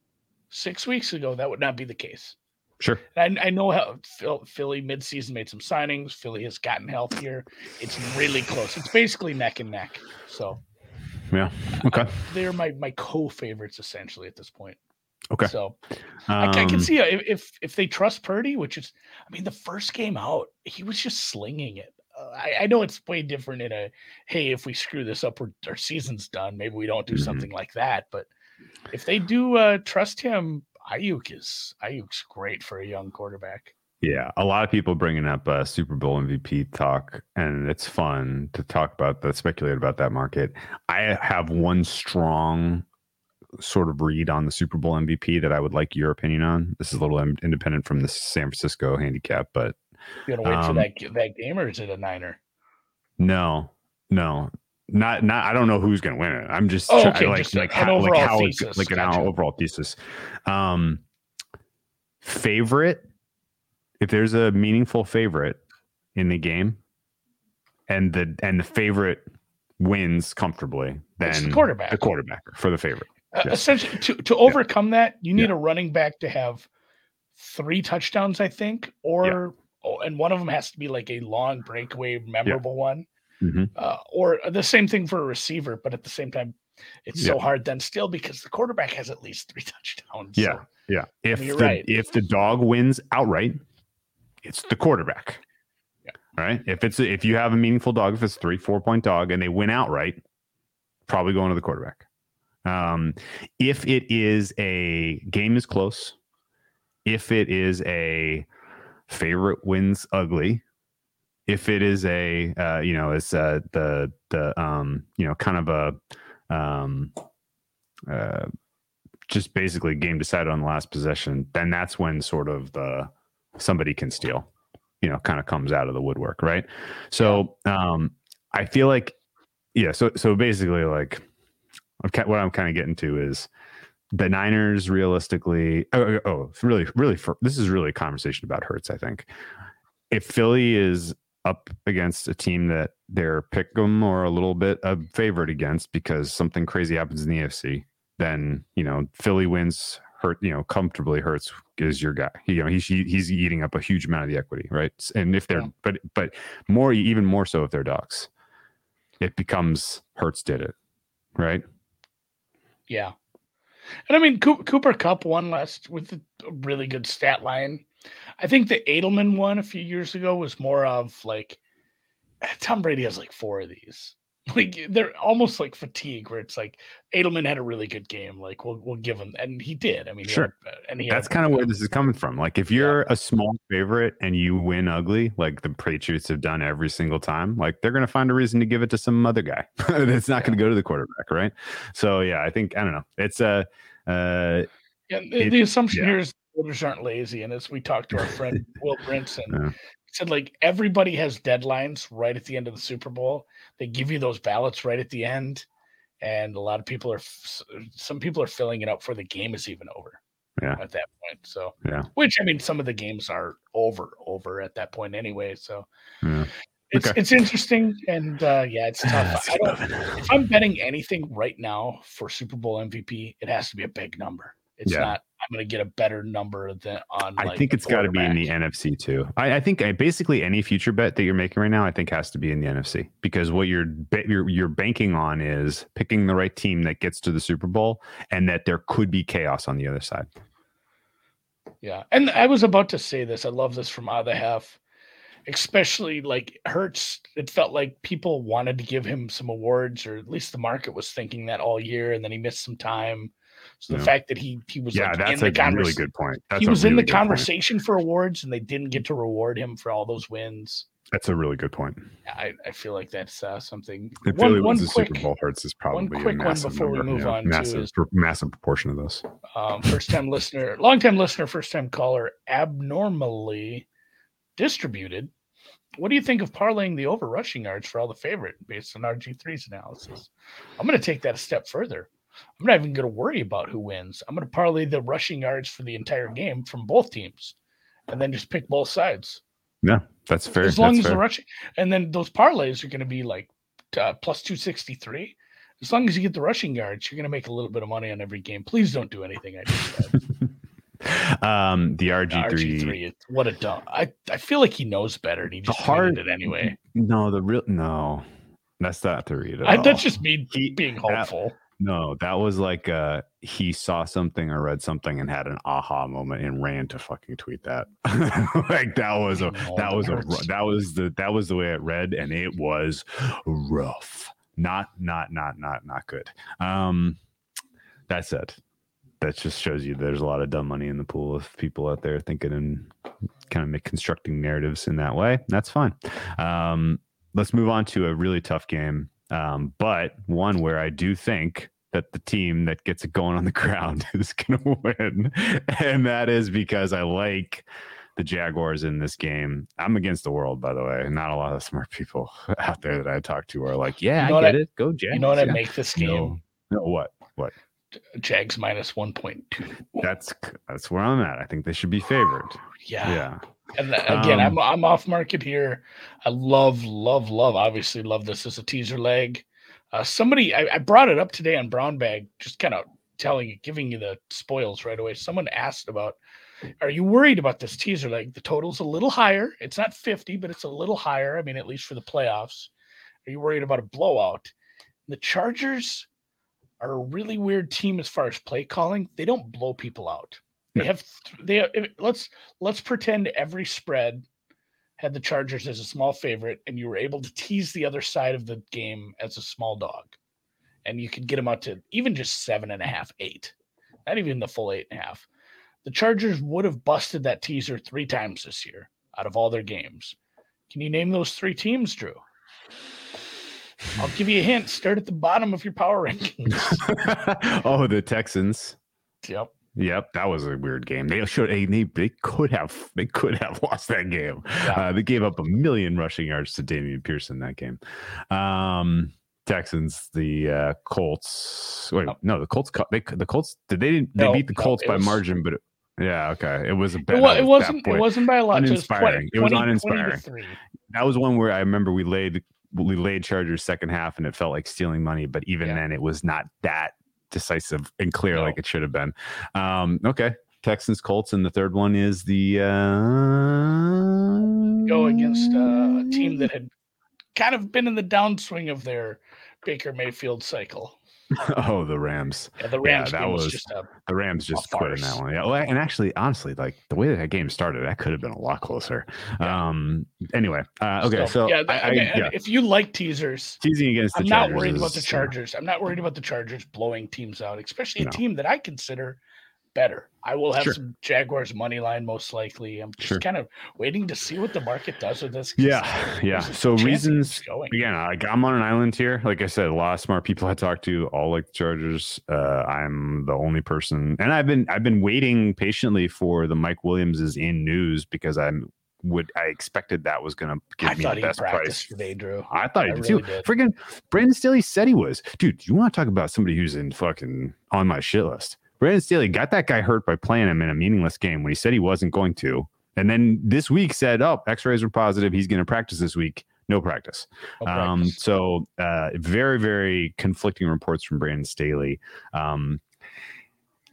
six weeks ago, that would not be the case. Sure. And I, I know how Philly midseason made some signings. Philly has gotten healthier. It's really close. It's basically neck and neck. So Yeah. Okay. they're my my co-favorites essentially at this point. Okay. So I, I can Um, see if, if if they trust Purdy, which is, I mean, the first game out, he was just slinging it. Uh, I, I know it's way different in a, hey, if we screw this up, we're, our season's done. Maybe we don't do Mhm. something like that. But if they do uh, trust him, Aiyuk is Aiyuk's great for a young quarterback. Yeah, a lot of people bringing up uh, Super Bowl MVP talk, and it's fun to talk about that, speculate about that market. I have one strong sort of read on the Super Bowl MVP that I would like your opinion on. This is a little independent from the San Francisco handicap, but You gonna wait for Um, that that game, or is it a Niner? no, no, not not. I don't know who's going to win it. I'm just Oh, okay, like just like an how, like how thesis. like an Gotcha. overall thesis. Um, favorite, if there's a meaningful favorite in the game, and the and the favorite wins comfortably, then It's the quarterback. the quarterback for the favorite. Uh. Essentially, to to overcome that, you need Yeah. a running back to have three touchdowns, I think, or oh, and one of them has to be like a long breakaway, memorable one, Mhm. uh, or the same thing for a receiver. But at the same time, it's so hard then still because the quarterback has at least three *laughs* touchdowns. Yeah. so- Yeah, if you're the right. if the dog wins outright, it's the quarterback. Yeah. right? If it's if you have a meaningful dog, if it's three, four point dog, and they win outright, probably going to the quarterback. Um, if it is a game is close, if it is a favorite wins ugly, if it is a uh, you know it's uh, the the um, you know kind of a um, uh, just basically game decided on the last possession, then that's when sort of the somebody can steal, you know, kind of comes out of the woodwork, right? So um, I feel like, yeah. So so basically, like, what I'm kind of getting to is the Niners realistically. Oh, oh, oh really, really, for, this is really a conversation about Hurts. I think if Philly is up against a team that they're pick them or a little bit a favorite against because something crazy happens in the AFC, then you know Philly wins hurt you know comfortably hurts is your guy. You know he's he's eating up a huge amount of the equity right? And if they're yeah. but but more even more so if they're docs it becomes hurts did it right? Yeah. And i mean Cooper Kupp won last with a really good stat line i think the edelman one a few years ago was more of like *sighs* tom brady has like four of these *laughs* like they're almost like fatigue where it's like Edelman had a really good game. Like we'll we'll give him, and he did. I mean, sure. Had, and that's kind of where this is coming from. Like if you're yeah. a small favorite and you win ugly, like the Patriots have done every single time, like they're gonna find a reason to give it to some other guy. *laughs* that's not yeah. gonna go to the quarterback, right? So yeah, I think I don't know. It's a uh, uh, yeah. The, it, the assumption yeah. here is voters aren't lazy, and as we talked to our friend *laughs* Will Brinson, he said like everybody has deadlines right at the end of the Super Bowl. They give you those ballots right at the end, and a lot of people are some people are filling it up for the game is even over. Yeah. At that point, so yeah. Which I mean, some of the games are over over at that point anyway. So yeah. It's okay. it's interesting and uh, yeah, it's tough. I don't, if I'm betting anything right now for Super Bowl MVP, it has to be a big number. It's yeah. not. I'm going to get a better number than on. I think it's got to be in the NFC too. I, I think I, basically any future bet that you're making right now, I think has to be in the NFC because what you're you're you're banking on is picking the right team that gets to the Super Bowl and that there could be chaos on the other side. Yeah, and I was about to say this. I love this from other half especially like Hurts. It felt like people wanted to give him some awards, or at least the market was thinking that all year, and then he missed some time. So the yeah. fact that he he was yeah, like that's a really good point. That's he was really in the conversation point. for awards, and they didn't get to reward him for all those wins. That's a really good point. I, I feel like that's uh, something. If one, Philly wins the Super Bowl, Hurts is probably one quick one before number, we move on. Massive, is, massive proportion of those. Um, first time listener, *laughs* long time listener, first time caller, abnormally distributed. What do you think of parlaying the over rushing yards for all the favorite based on RG3's analysis? I'm going to take that a step further. I'm not even going to worry about who wins. I'm going to parlay the rushing yards for the entire game from both teams, and then just pick both sides. Yeah, that's fair. As long that's as fair. the rushing, and then those parlays are going to be like uh, plus two sixty three. As long as you get the rushing yards, you're going to make a little bit of money on every game. Please don't do anything I just said. *laughs* um, the RG three. RG3 what a dumb. I I feel like he knows better, and he just hard it anyway. No, the real no. That's not the read. I, that's just me he, being hopeful. No, that was like uh he saw something or read something and had an aha moment and ran to fucking tweet that. *laughs* like that was a that was a that was the that was the way it read and it was rough. Not not not not not good. Um that said, that just shows you there's a lot of dumb money in the pool of people out there thinking and kind of constructing narratives in that way. That's fine. Um let's move on to a really tough game um, but one where I do think that the team that gets it going on the *laughs* ground is going to win. And that is because I like the Jaguars in this game. I'm against the world, by the way. Not a lot of smart people *laughs* out there that I talk to are like, yeah, you know I get I, it. Go Jags. You know what yeah. I make this game? No, no what? What? Jags minus 1.2. That's that's where I'm at. I think they should be favored. Yeah. Yeah. And again, um, I'm I'm off market here. I love, love, love. Obviously, love this as a teaser leg. Uh, somebody, I, I, brought it up today on Brown Bag, just kind of telling you, giving you the spoils right away. Someone asked about, are you worried about this teaser leg? The total's a little higher. It's not 50, but it's a little higher. I mean, at least for the playoffs. Are you worried about a blowout? The Chargers are a really weird team as far as play calling. They don't blow people out. They have they have, let's let's pretend every spread had the Chargers as a small favorite, and you were able to tease the other side of the game as a small dog, and you could get them out to even just seven and a half, eight, not even the full eight and a half. The Chargers would have busted that teaser three times this year out of all their games. Can you name those three teams, Drew? I'll give you a hint. Start at the bottom of your power rankings. *laughs* oh, the Texans. Yep. Yep, that was a weird game. They should they, they could have they could have *laughs* lost that game. Yeah. Uh, they gave up a million rushing yards to Damian Pearson that game. Um, Texans, the uh, Colts. Wait, Oh. no, the Colts. They the Colts did they didn't they No, beat the Colts it by was- margin, but it, yeah, okay, it was a It, bad. it was that wasn't. It wasn't by a lot. It was 20, It was 20 20 uninspiring. that was one where I remember we laid we laid Chargers second half and it felt like stealing money, but even Yeah. then it was not that decisive and clear No. like it should have been. Um, okay. Texans Colts and the third one is the uh Go against uh, a team that had kind of been in the downswing of their Baker Mayfield cycle. *laughs* oh the Rams. Yeah, the Yeah, Rams that game was, just a The Rams just quit in that one. Yeah. Well, and actually, honestly, like the way that, that game started, that could have been a lot closer. Yeah. Um anyway, uh, okay, so, yeah, I, I, yeah, if you like teasers, teasing against the I'm not worried about the Chargers. I'm not worried about the Chargers blowing teams out, especially a No. team that I consider better. I will have Sure. some Jaguars money line most likely. I'm just Sure. kind of waiting to see what the market does with this. Yeah, yeah. So reasons going. again, like I'm on an island here. Like I said, a lot of smart people I talked to all like the Chargers. Uh, I'm the only person, and I've been I've been waiting patiently for the Mike Williams is in news because I'm would I expected that was going to give I me the best price. today, Drew. I thought he did really too. did. Friggin' Brandon Staley said he was. Dude, you want to talk about somebody who's in fucking on my shit list? Brandon Staley got that guy hurt by playing him in a meaningless game when he said he wasn't going to. And then this week said, oh, x rays were positive. He's going to practice this week. No practice. No Um, practice. so uh, very, very conflicting reports from Brandon Staley. Um,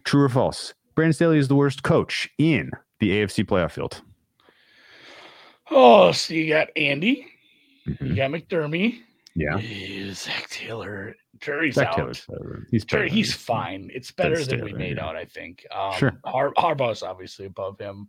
true or false? Brandon Staley is the worst coach in the AFC playoff field. oh, so you got Andy, you Mhm. got McDermott, Yeah. Zac Taylor. Jury's Zac out. Taylor's. He's than- he's fine. It's better than we made yeah. out, I think. Um, Sure. Har- Harbaugh's obviously above him.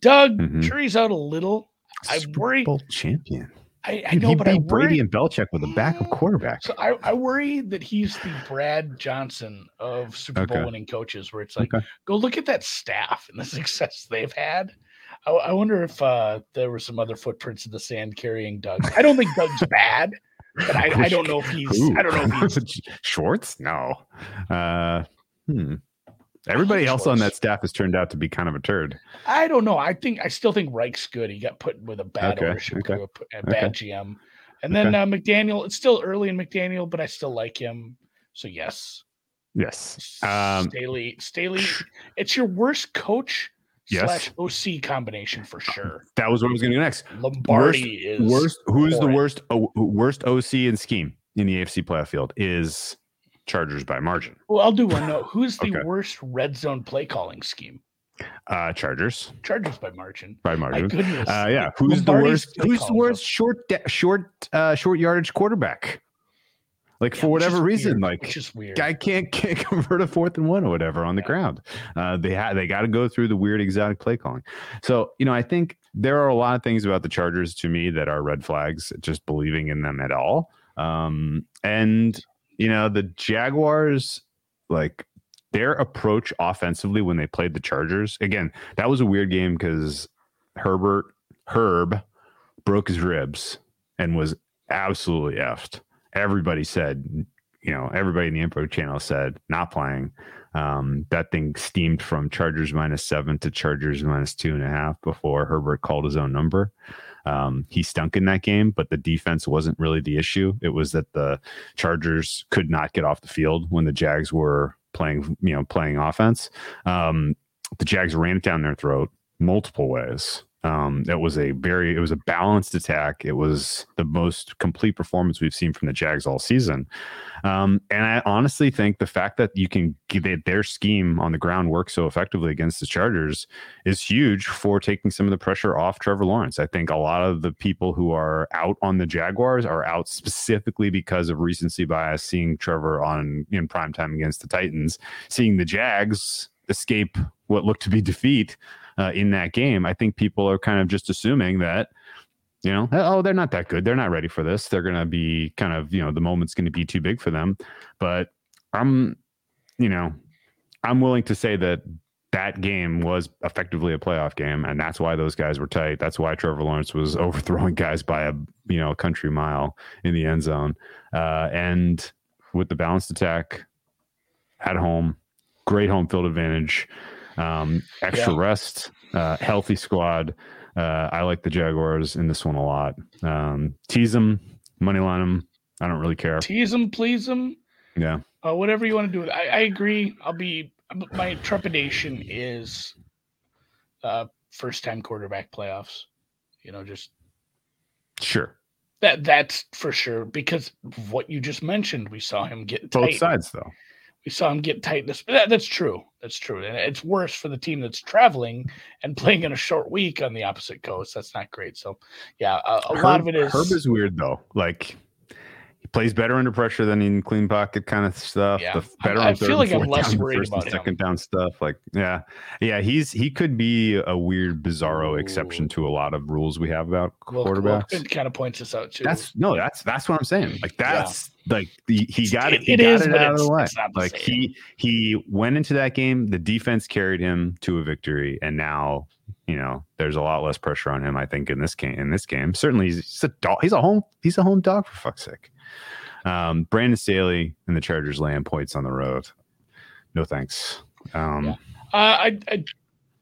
Doug, Mhm. jury's out a little. I Super worry- Bowl champion. I, I Dude, know, but I beat Brady and Belichick with a backup quarterback. So I, I worry that he's the Brad Johnson of Super Bowl winning coaches, where it's like, Okay. go look at that staff and the *laughs* success they've had. I, I wonder if uh, there were some other footprints in the sand carrying Doug. I don't think Doug's *laughs* bad, but I, I don't know if he's. I don't know if he's. *laughs* Schwartz. No. Uh, hmm. Everybody else on that staff has turned out to be kind of a turd. I don't know. I think I still think Reich's good. He got put with a bad Okay, ownership okay, group, a bad okay. GM, and then uh, McDaniel. It's still early in McDaniel, but I still like him. So yes, Yes. Um, Staley. Staley. It's your worst coach Yes. slash OC combination for sure. that was what I was going to go next. Lombardi is Worst. Who's the worst? o- worst OC and scheme in the AFC playoff field is Chargers by margin. Well, I'll do one. No, *laughs* who's the Okay. worst red zone play calling scheme? Uh, Chargers Chargers by margin. by margin. Uh, yeah. Who's the worst? Who's the worst short short uh, short yardage quarterback? Like Yeah, for whatever reason, weird, like guy can't, *laughs* can't convert a fourth and one or whatever on the Yeah. ground. Uh, they ha- they got to go through the weird exotic play calling. So you know, I think there are a lot of things about the Chargers to me that are red flags. Just believing in them at all. Um, and you know, the Jaguars, like their approach offensively when they played the Chargers. Again, that was a weird game because Herbert Herb broke his ribs and was absolutely effed. Everybody said, you know, everybody in the info channel said not playing. Um, that thing steamed from Chargers minus seven to Chargers minus two and a half before Herbert called his own number. Um, he stunk in that game, but the defense wasn't really the issue. It was that the Chargers could not get off the field when the Jags were playing, you know, playing offense. Um, the Jags ran it down their throat multiple ways. Um, it was a very, it was a balanced attack. It was the most complete performance we've seen from the Jags all season. Um, and I honestly think the fact that you can get their scheme on the ground work so effectively against the Chargers is huge for taking some of the pressure off Trevor Lawrence. I think a lot of the people who are out on the Jaguars are out specifically because of recency bias, seeing Trevor on in prime time against the Titans, seeing the Jags escape what looked to be defeat uh, in that game. I think people are kind of just assuming that You know, oh, they're not that good. They're not ready for this. They're going to be kind of, you know, the moment's going to be too big for them. But I'm, you know, I'm willing to say that that game was effectively a playoff game, and that's why those guys were tight. That's why Trevor Lawrence was *laughs* overthrowing guys by a you know a country mile in the end zone. Uh, and with the balanced attack at home, great home field advantage, um, extra Yeah. rest, uh, healthy squad. Uh, I like the Jaguars in this one a lot. Um, tease them, money line them. I don't really care. Tease them, please them, Yeah, uh, whatever you want to do. I, I agree. I'll be. My trepidation is uh, first time quarterback playoffs. You know, just sure. that. That's for sure because what you just mentioned. We saw him get Both tight. sides though. We saw him get tight. This, that, that's true. That's true. And it's worse for the team that's traveling and playing in a short week on the opposite coast. That's not great. So, yeah, a, a lot of it is. Herb is weird though. Like he plays better under pressure than in clean pocket kind of stuff. Yeah. Better I on feel like I'm less down, worried first and him. second down stuff. Like yeah, yeah. He's he could be a weird, bizarro exception to a lot of rules we have about Will- quarterbacks. Wilkman kind of points us out too. That's no, that's that's what I'm saying. Like Yeah. that's like the, he got it. It- He it got is, it out of the way. it's not the Like same. he he went into that game. The defense carried him to a victory, and now you know there's a lot less pressure on him. I think in this game. In this game, certainly he's, he's a dog. He's a home. He's a home dog for fuck's sake. Um, Brandon Staley and the Chargers laying points on the road. No thanks. Um, Yeah. Uh, I, I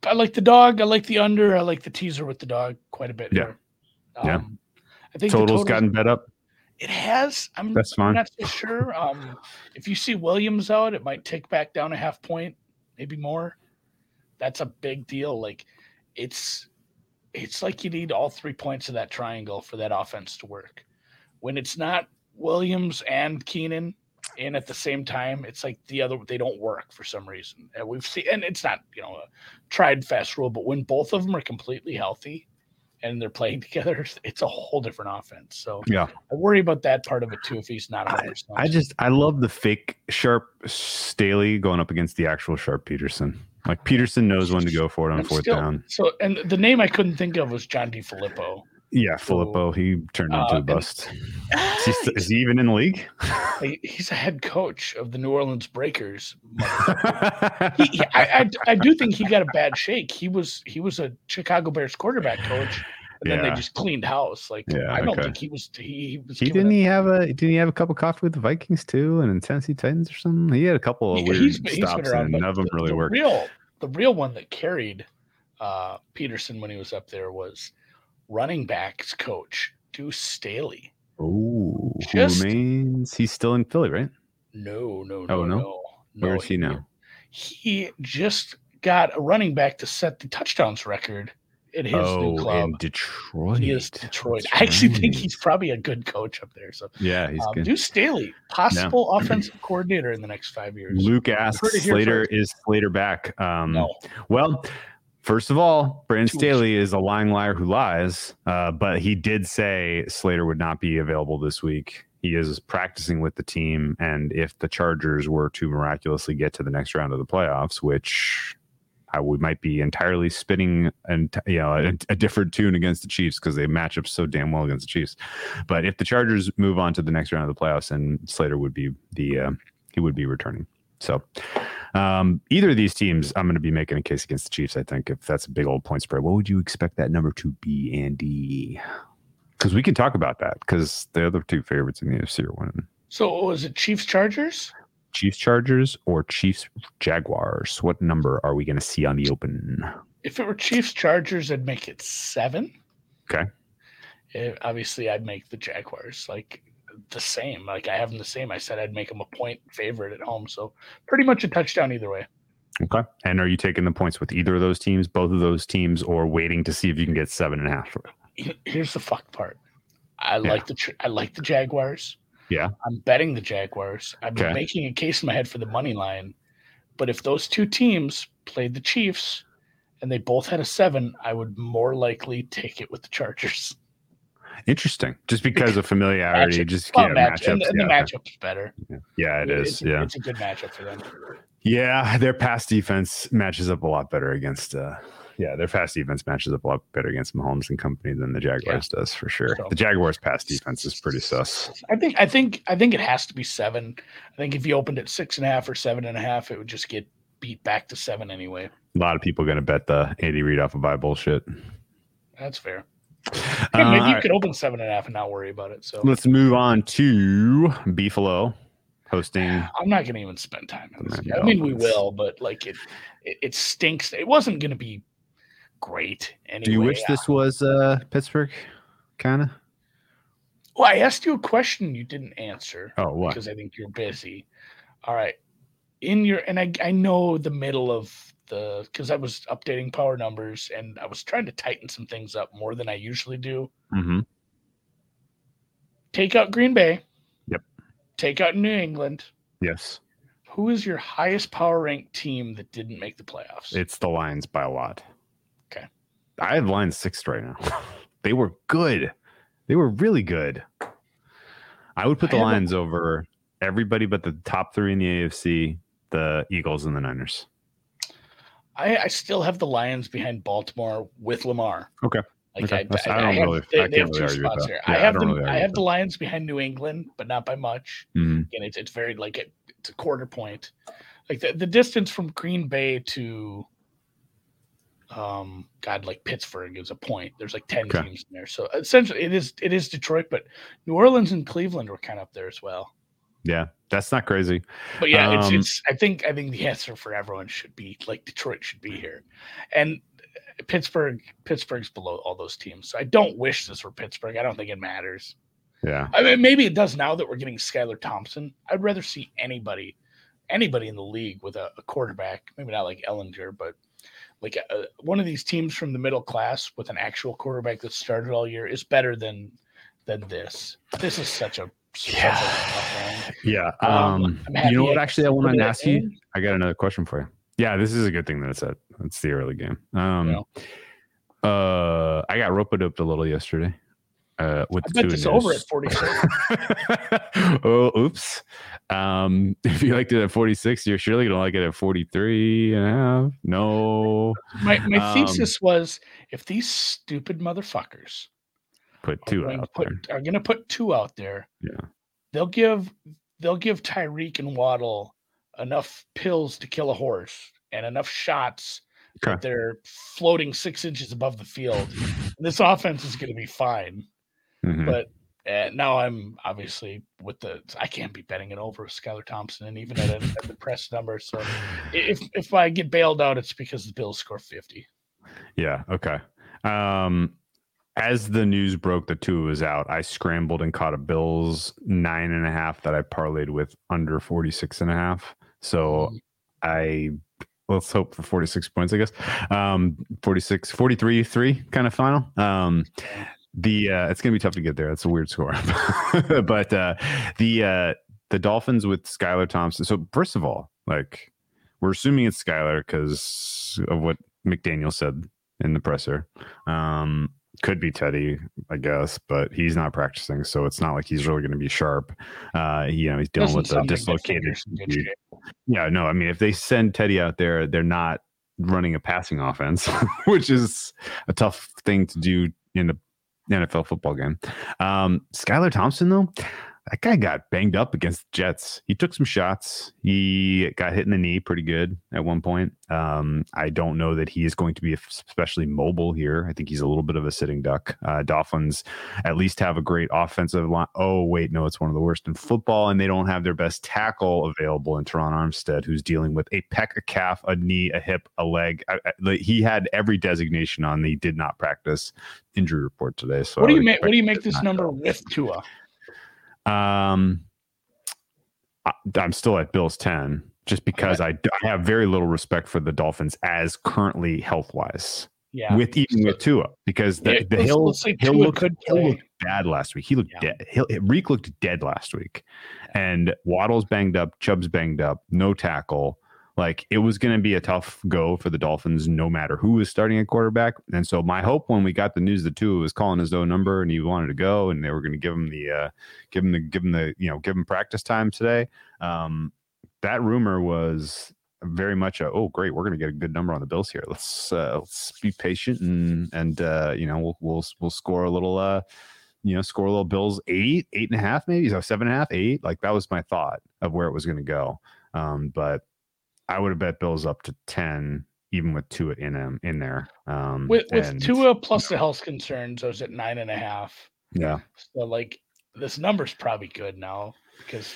I like the dog. I like the under. I like the teaser with the dog quite a bit. Yeah. Here. Yeah. Um, I think Totals totals- gotten bet up. It has. I'm, That's I'm fine. not so sure. Um, if you see Williams out, it might tick back down a half point, maybe more. That's a big deal. Like it's it's like you need all three points of that triangle for that offense to work. When it's not Williams and Keenan in at the same time, it's like the other they don't work for some reason. And we've seen and it's not, you know, a tried fast rule, but when both of them are completely healthy and they're playing *laughs* together, it's a whole different offense. So Yeah. I worry about that part of it too if he's not 100%. I just I love the fake sharp Staley going up against the actual sharp Pederson. Like Pederson knows when to go for it on I'm fourth still- down. So, and the name I couldn't think of was John DeFilippo. Yeah, Filippo, he turned into Uh, a and- bust. Is he, is he even in the league? *laughs* He's a head coach of the New Orleans Breakers. *laughs* He, I, I, I do think he got a bad shake. He was he was a Chicago Bears quarterback coach, and then they just cleaned house. Like Yeah, I don't okay. think he was he, he was. he didn't a- he have a didn't he have a cup of coffee with the Vikings too and in Tennessee Titans or something? He had a couple of weird he's stops around, and none of them really the worked. Real the real one that carried uh, Pederson when he was up there was running backs coach Deuce Staley. Oh, who Just- remains? He's still in Philly, right? No, no, no, Oh, no? no. Where no, is he now? He just got a running back to set the touchdowns record at his oh, new club. in Detroit. He is Detroit. That's I actually think he's probably a good coach up there. So, yeah, he's um, good. Deuce Staley, possible offensive coordinator in the next five years. Luke asks Slater first. is Slater back. Um, no, Well, first of all, Brandon Staley is a lying liar who lies, uh, but he did say Slater would not be available this week. He is practicing with the team, and if the Chargers were to miraculously get to the next round of the playoffs, which I would might be entirely spinning and you know a, a different tune against the Chiefs because they match up so damn well against the Chiefs. But if the Chargers move on to the next round of the playoffs, and Slater would be the uh, he would be returning. So um, either of these teams, I'm going to be making a case against the Chiefs. I think if that's a big old point spread, what would you expect that number to be, Andy? Because we can talk about that because the other two favorites in the NFC are winning. so was it Chiefs Chargers? Chiefs Chargers or Chiefs Jaguars? What number are we going to see on the open? If it were Chiefs Chargers, I'd make it seven. Okay. Eh, obviously, I'd make the Jaguars like the same. Like I have them the same. I said I'd make them a point favorite at home. So pretty much a touchdown either way. Okay. And are you taking the points with either of those teams, both of those teams, or waiting to see if you can get seven and a half? *clears throat* Here's the fuck part. I Yeah. like the I like the Jaguars. Yeah. I'm betting the Jaguars. I'm Okay. making a case in my head for the money line. But if those two teams played the Chiefs and they both had a seven, I would more likely take it with the Chargers. *laughs* Interesting. Just because of familiarity, Matchup- just well, yeah, match, and, matchups. and yeah, the matchup's better. yeah, it is. It's, yeah. it's a good matchup for them. Yeah, their pass defense matches up a lot better against uh, yeah, their pass defense matches up a lot better against Mahomes and company than the Jaguars does for sure. So- the Jaguars' pass defense is pretty sus. I think I think I think it has to be seven. I think if you opened at six and a half or seven and a half, it would just get beat back to seven anyway. A lot of people going to bet the Andy Reid off of bye bullshit. That's fair. Uh, Yeah, maybe all you right, could open seven and a half and not worry about it. So Let's move on to Beefalo hosting. *sighs* I'm not going to even spend time on this. I mean, we will, but like it, it, it stinks. It wasn't going to be great anyway. Do you wish this was uh, Pittsburgh? Kind of. Well, I asked you a question you didn't answer Oh, what? because I think you're busy. All right, in your and I I know the middle of the because I was updating power numbers and I was trying to tighten some things up more than I usually do. hmm Take out Green Bay. Yep. Take out New England. Yes, Who is your highest power ranked team that didn't make the playoffs? it's the Lions by a lot. Okay. I have Lions sixth right now. *laughs* they were good. They were really good. I would put the have a- Lions over everybody but the top three in the AFC, the Eagles and the Niners. I, I still have the Lions behind Baltimore with Lamar. Okay. Like Okay. I, That's- I, I don't have, really- they, they have two really argue with spots here. Yeah, I have them. really I have the Lions behind New England, but not by much. Mhm. Again, it's it's very like it, it's a quarter point. Like the, the distance from Green Bay to um God, like Pittsburgh is a point. There's like ten Okay. teams in there. So essentially it is it is Detroit, but New Orleans and Cleveland were kind of up there as well. Yeah, that's not crazy. But yeah, it's Um, it's. I think I think the answer for everyone should be like Detroit should be here, and Pittsburgh. Pittsburgh's below all those teams. So I don't wish this were Pittsburgh. I don't think it matters. Yeah. I mean, maybe it does now that we're getting Skylar Thompson. I'd rather see anybody, anybody in the league with a, a quarterback. Maybe not like Ehlinger, but like a, one of these teams from the middle class with an actual quarterback that started all year is better than than this. This is such a Yeah. *laughs* Yeah. Um, Um, you know what? Actually, I want to ask you. I got another question for you. Yeah, this is a good thing that it's at. It's the early game. Um, uh, I got rope doped a little yesterday. Uh, with I the bet two this over at 46. *laughs* oh, oops. Um, *laughs* if you liked it at 46, you're surely gonna like it at 43 and a half. No, My my Um, thesis was if these stupid motherfuckers put Tua out put, there. are going to put Tua out there, Yeah. they'll give they'll give Tyreek and Waddle enough pills to kill a horse and enough shots Okay. that they're floating six inches above the field. this offense is going to be fine. Mhm. But uh, now I'm obviously with the I can't be betting it over Skylar Thompson and even at a, at the press number. So if if I get bailed out, it's because the Bills score fifty. Yeah. Okay. Um, as the news broke, the Tua was out. I scrambled and caught a Bills nine and a half that I parlayed with under 46 and a half. So Mhm. I let's hope for 46 points, I guess. Um, 46, 43, three kind of final. Um, the uh, it's gonna be tough to get there. That's a weird score, *laughs* but uh, the uh, the Dolphins with Skylar Thompson. So first of all, like we're assuming it's Skylar because of what McDaniel said in the presser. Um, could be Teddy, I guess, but he's not practicing, so it's not like he's really going to be sharp. Uh, you know, he's dealing Doesn't with like dislocated. fingers in good dude. shape. Yeah, no, I mean, if they send Teddy out there, they're not running a passing offense, *laughs* which is a tough thing to do in a NFL football game. Um, Skylar Thompson, though, that guy got banged up against the Jets. He took some shots. He got hit in the knee pretty good at one point. Um, I don't know that he is going to be especially mobile here. I think he's a little bit of a sitting duck. Uh, Dolphins at least have a great offensive line. Oh, wait, no, it's one of the worst in football, and they don't have their best tackle available in Terron Armstead, who's dealing with a pec, a calf, a knee, a hip, a leg. I, I, he had every designation on the did not practice injury report today. So What do you make? What do you make this number with Tua? Um, I, I'm still at Bills ten, just because I have very little respect for the Dolphins as currently health wise. Yeah, With even with Tua, because the, Yeah, the Hill Hill looked, Hill looked bad last week. He looked Yeah. dead. Hill, Reek looked dead last week, and Waddle's banged up. Chubb's banged up. No tackle. Like it was going to be a tough go for the Dolphins, no matter who was starting at quarterback. And so my hope when we got the news that Tua was calling his own number and he wanted to go, and they were going to give him the, uh, give him the, give him the, you know, give him practice time today. Um, that rumor was very much a oh great we're going to get a good number on the Bills here. Let's uh, let's be patient and and uh, you know we'll we'll we'll score a little uh you know score a little Bills eight eight and a half maybe so seven and a half eight like that was my thought of where it was going to go. Um, but I would have bet Bills up to ten even with Tua in them in there. Um, With with and- Tua plus the health concerns, I was at nine and a half. yeah So like this number's probably good now because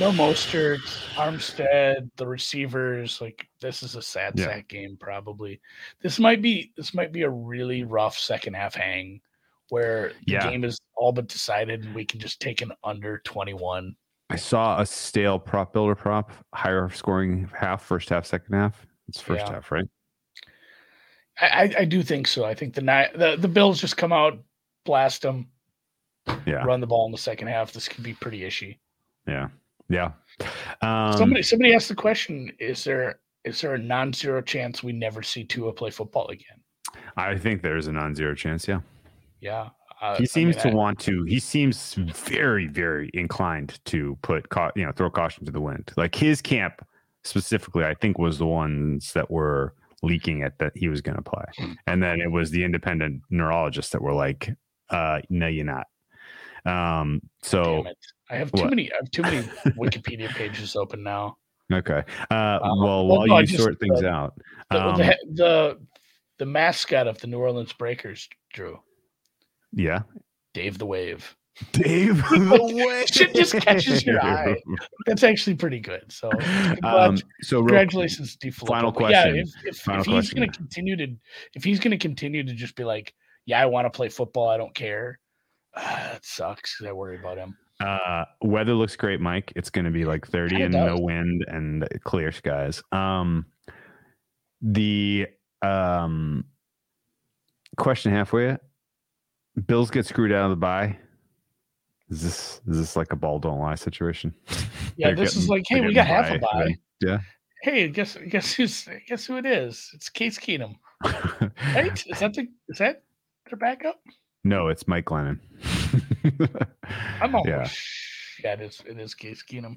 no Mostert, Armstead, the receivers, like this is a sad Yeah. sack game probably. This might be this might be a really rough second half hang where the Yeah. game is all but decided and we can just take an under 21. I saw a stale prop builder prop, higher scoring half, first half, second half. It's first Yeah. half, right? I, I, I do think so. I think the the, the Bills just come out, blast them, Yeah, run the ball in the second half. This could be pretty ishy. yeah, yeah. Um, somebody somebody asked the question: Is there is there a non-zero chance we never see Tua play football again? I think there's a non-zero chance. Yeah, Yeah, uh, he I seems mean, to I- want to. He seems very, very inclined to put, cau- you know, throw caution to the wind. Like his camp specifically, I think was the ones that were leaking it that he was going to play, and then it was the independent neurologists that were like, uh, "No, you're not." Um, so I have too what? many. I have too many *laughs* Wikipedia pages open now. Okay. Uh, Um, well, while no, you just, sort things uh, out, The, um, the, the the mascot of the New Orleans Breakers, Drew yeah, Dave the Wave. Dave, *laughs* the Wave. Shit just catches your *laughs* eye. That's actually pretty good. So Um, so, real, congratulations, Steve. final. But Yeah, question. if, if, Final if he's going to continue to, if he's going to continue to just be like, yeah, I want to play football, I don't care. Uh, *sighs* that sucks I worry about him. uh, weather looks great, Mike. It's going to be like 30 and does. no wind and clear skies. Um, the um, question halfway, Bills get screwed out of the bye. Is this is this like a ball don't lie situation? *laughs* Yeah, this is like, hey, we got half a by, bye. Yeah. Hey, guess guess who's guess who it is? It's Case Keenum, *laughs* right? is that the is that their backup? no, it's Mike Glennon. I'm *laughs* almost yeah. yeah, it is it is Case Keenum.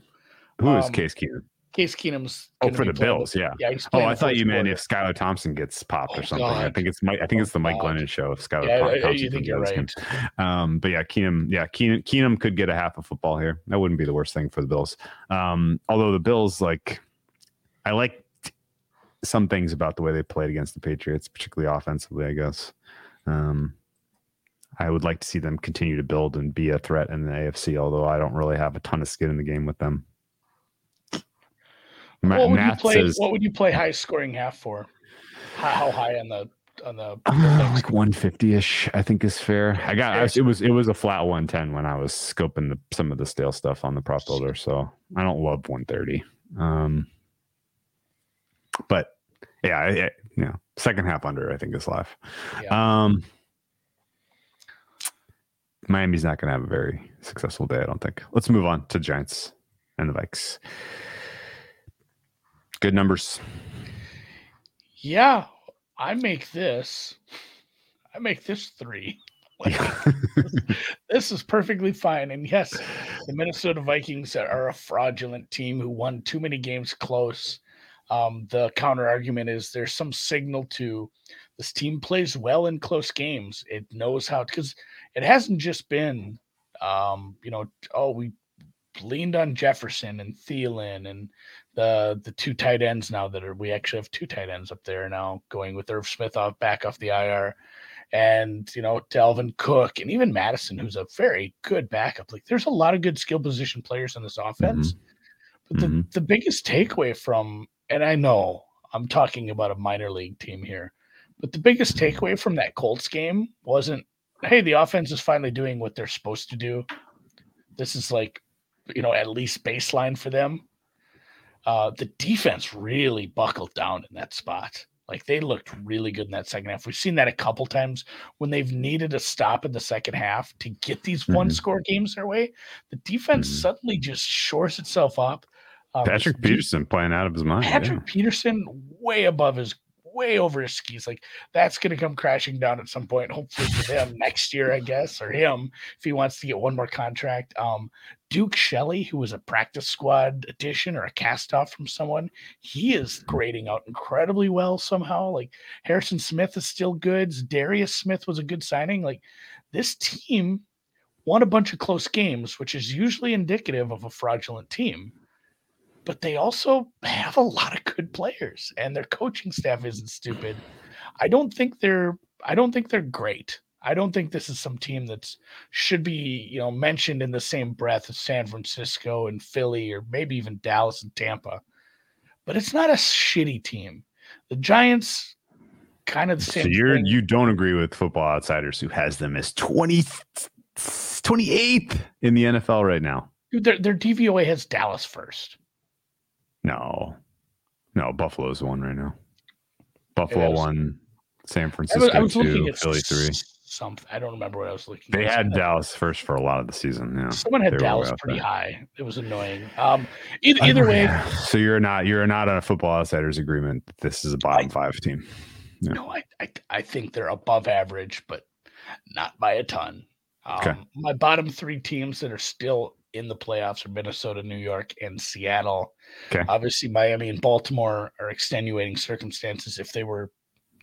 Who is um, Case Keenum? Case Keenum's Oh, for the playing Bills, yeah. yeah. Oh, I thought you meant if Skylar Thompson gets popped Oh, or something. I think it's Mike. I think it's the Mike God. Glennon show. If Skylar Yeah, Thom- I- I- Thompson you think you're right. Um, but yeah, Keenum. Yeah, Keenum. Keenum could get a half of football here. That wouldn't be the worst thing for the Bills. Um, although the Bills, like, I like some things about the way they played against the Patriots, particularly offensively. I guess. Um, I would like to see them continue to build and be a threat in the AFC. Although I don't really have a ton of skin in the game with them. What would play? says- what would you play high scoring half for? How, high on the on the? *sighs* Uh, like 150 ish, I think is fair. I got I it was it was a flat 110 when I was scoping the, some of the stale stuff on the prop builder, so I don't love 130. Um, but yeah, I, I, you know, second half under I think is live. Yeah. Um, Miami's not going to have a very successful day, I don't think. Let's move on to Giants and the Vikes. Good numbers. Yeah, I make this. I make this three. *laughs* Like, this is perfectly fine. And yes, the Minnesota Vikings are a fraudulent team who won too many games close. Um, the counter argument is there's some signal to this team plays well in close games. It knows how because it hasn't just been, um, you know, oh we leaned on Jefferson and Thielen and the the two tight ends now that are we actually have two tight ends up there now going with Irv Smith off back off the IR and you know Dalvin Cook and even Mattison who's a very good backup. Like there's a lot of good skill position players in this offense. But the, Mhm. the biggest takeaway from and I know I'm talking about a minor league team here but the biggest takeaway from that Colts game wasn't hey the offense is finally doing what they're supposed to do. This is like you know at least baseline for them uh, the defense really buckled down in that spot. Like they looked really good in that second half. We've seen that a couple times when they've needed a stop in the second half to get these one Mhm. score games their way. The defense Mhm. suddenly just shores itself up. Um, Patrick Peterson playing out of his mind. yeah. Patrick Peterson way above his way over his skis. Like that's going to come crashing down at some point, hopefully for him next year, I guess, or him if he wants to get one more contract. Um, Duke Shelley, who was a practice squad addition or a cast off from someone, he is grading out incredibly well somehow. Like Harrison Smith is still good. Darius Smith was a good signing. Like this team won a bunch of close games, which is usually indicative of a fraudulent team. But they also have a lot of good players, and their coaching staff isn't stupid. I don't think they're I don't think they're great. I don't think this is some team that should be, you know, mentioned in the same breath as San Francisco and Philly or maybe even Dallas and Tampa. But it's not a shitty team. The Giants kind of the same. So you're thing. you don't agree with Football Outsiders, who has them as 20, 28th in the NFL right now. Dude, their, their DVOA has Dallas first. No, no, Buffalo's one right now. Buffalo was- one, San I was, Francisco I was two, Philly three. something. I don't remember what I was looking. They at. had Dallas first for a lot of the season. Yeah, Someone had They Dallas pretty high. It was annoying. Um, either, either way, So you're not you're not on a Football Outsiders agreement. This is a bottom five team. Yeah. no, I, I I think they're above average, but not by a ton. Um, Okay. My bottom three teams that are still in the playoffs are Minnesota, New York, and Seattle. Okay. Obviously, Miami and Baltimore are extenuating circumstances. If they were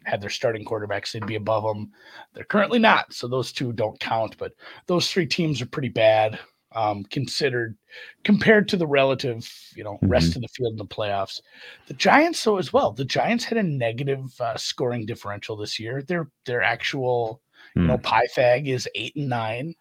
had their starting quarterbacks, they'd be above them. They're currently not, so those two don't count. But those three teams are pretty bad, um, considered compared to the relative, you know, rest of the field in the playoffs. The Giants, though, as well. The Giants had a negative uh, scoring differential this year. Their their actual, you know, Pythag is eight and nine.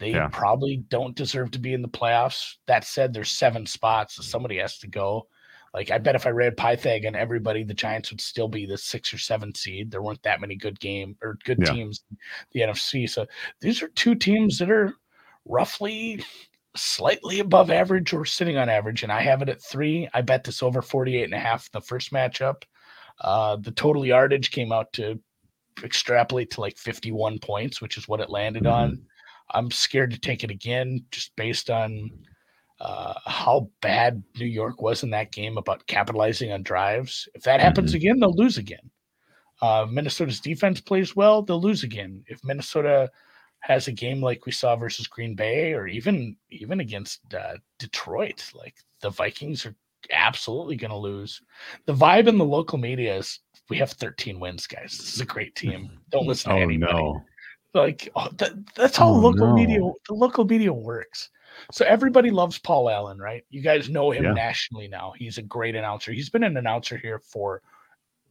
They Yeah. probably don't deserve to be in the playoffs. That said, there's seven spots, so somebody has to go. Like I bet if I ran Pythag and everybody, the Giants would still be the six or seven seed. There weren't that many good game or good Yeah. teams in the NFC. So these are two teams that are roughly slightly above average or sitting on average. And I have it at three. I bet this over 48 and a half the first matchup. Uh, the total yardage came out to extrapolate to like 51 points, which is what it landed on. I'm scared to take it again just based on uh, how bad New York was in that game about capitalizing on drives. If that happens again, they'll lose again. Uh, Minnesota's defense plays well, they'll lose again. If Minnesota has a game like we saw versus Green Bay, or even even against uh, Detroit, like the Vikings are absolutely going to lose. The vibe in the local media is we have 13 wins, guys. This is a great team. *laughs* Don't listen to Oh anybody no! Like oh, that, that's how Oh, local no. media the local media works. So everybody loves paul allen right? You guys know him Yeah. nationally now. He's a great announcer. He's been an announcer here for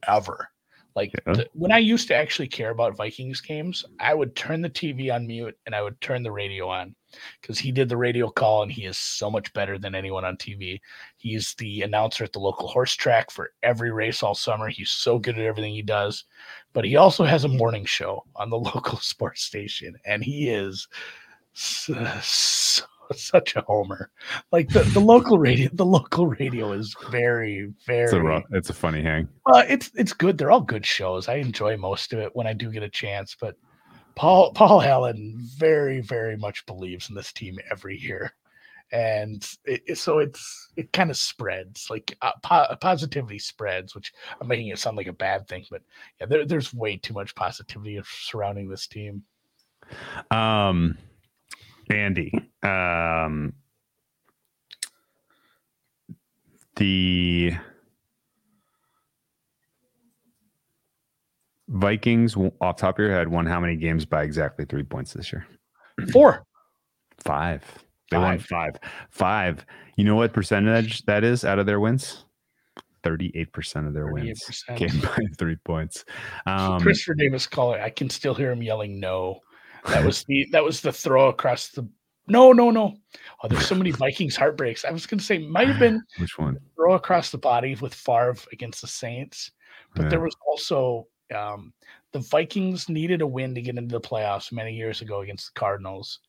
ever like Yeah. the- when i used to actually care about vikings games i would turn the tv on mute and i would turn the radio on because he did the radio call and he is so much better than anyone on tv he's the announcer at the local horse track for every race all summer. He's so good at everything he does. But he also has a morning show on the *laughs* local sports station and he is s- so, *laughs* such a homer. Like the, the local radio the local radio is very very It's a rough, it's a funny hang. uh, it's it's good. They're all good shows. I enjoy most of it when i do get a chance but paul paul allen very very much believes in this team every year. And it, so it's it kind of spreads like uh, po- positivity spreads which i'm making it sound like a bad thing but yeah there, there's way too much positivity surrounding this team. Um, Andy, um, the Vikings, off top of your head, won how many games by exactly three points this year? *clears throat* four Five. They won Five. five. Five. You know what percentage that is out of their wins? Thirty-eight percent of their wins 38%. came *laughs* by three points. Um, christopher davis caller i can still hear him yelling no that was the that was the throw across the no no no oh there's so many *laughs* vikings heartbreaks i was gonna say might have been *sighs* which one? throw across the body with Favre against the Saints, but Yeah. there was also um, the Vikings needed a win to get into the playoffs many years ago against the Cardinals.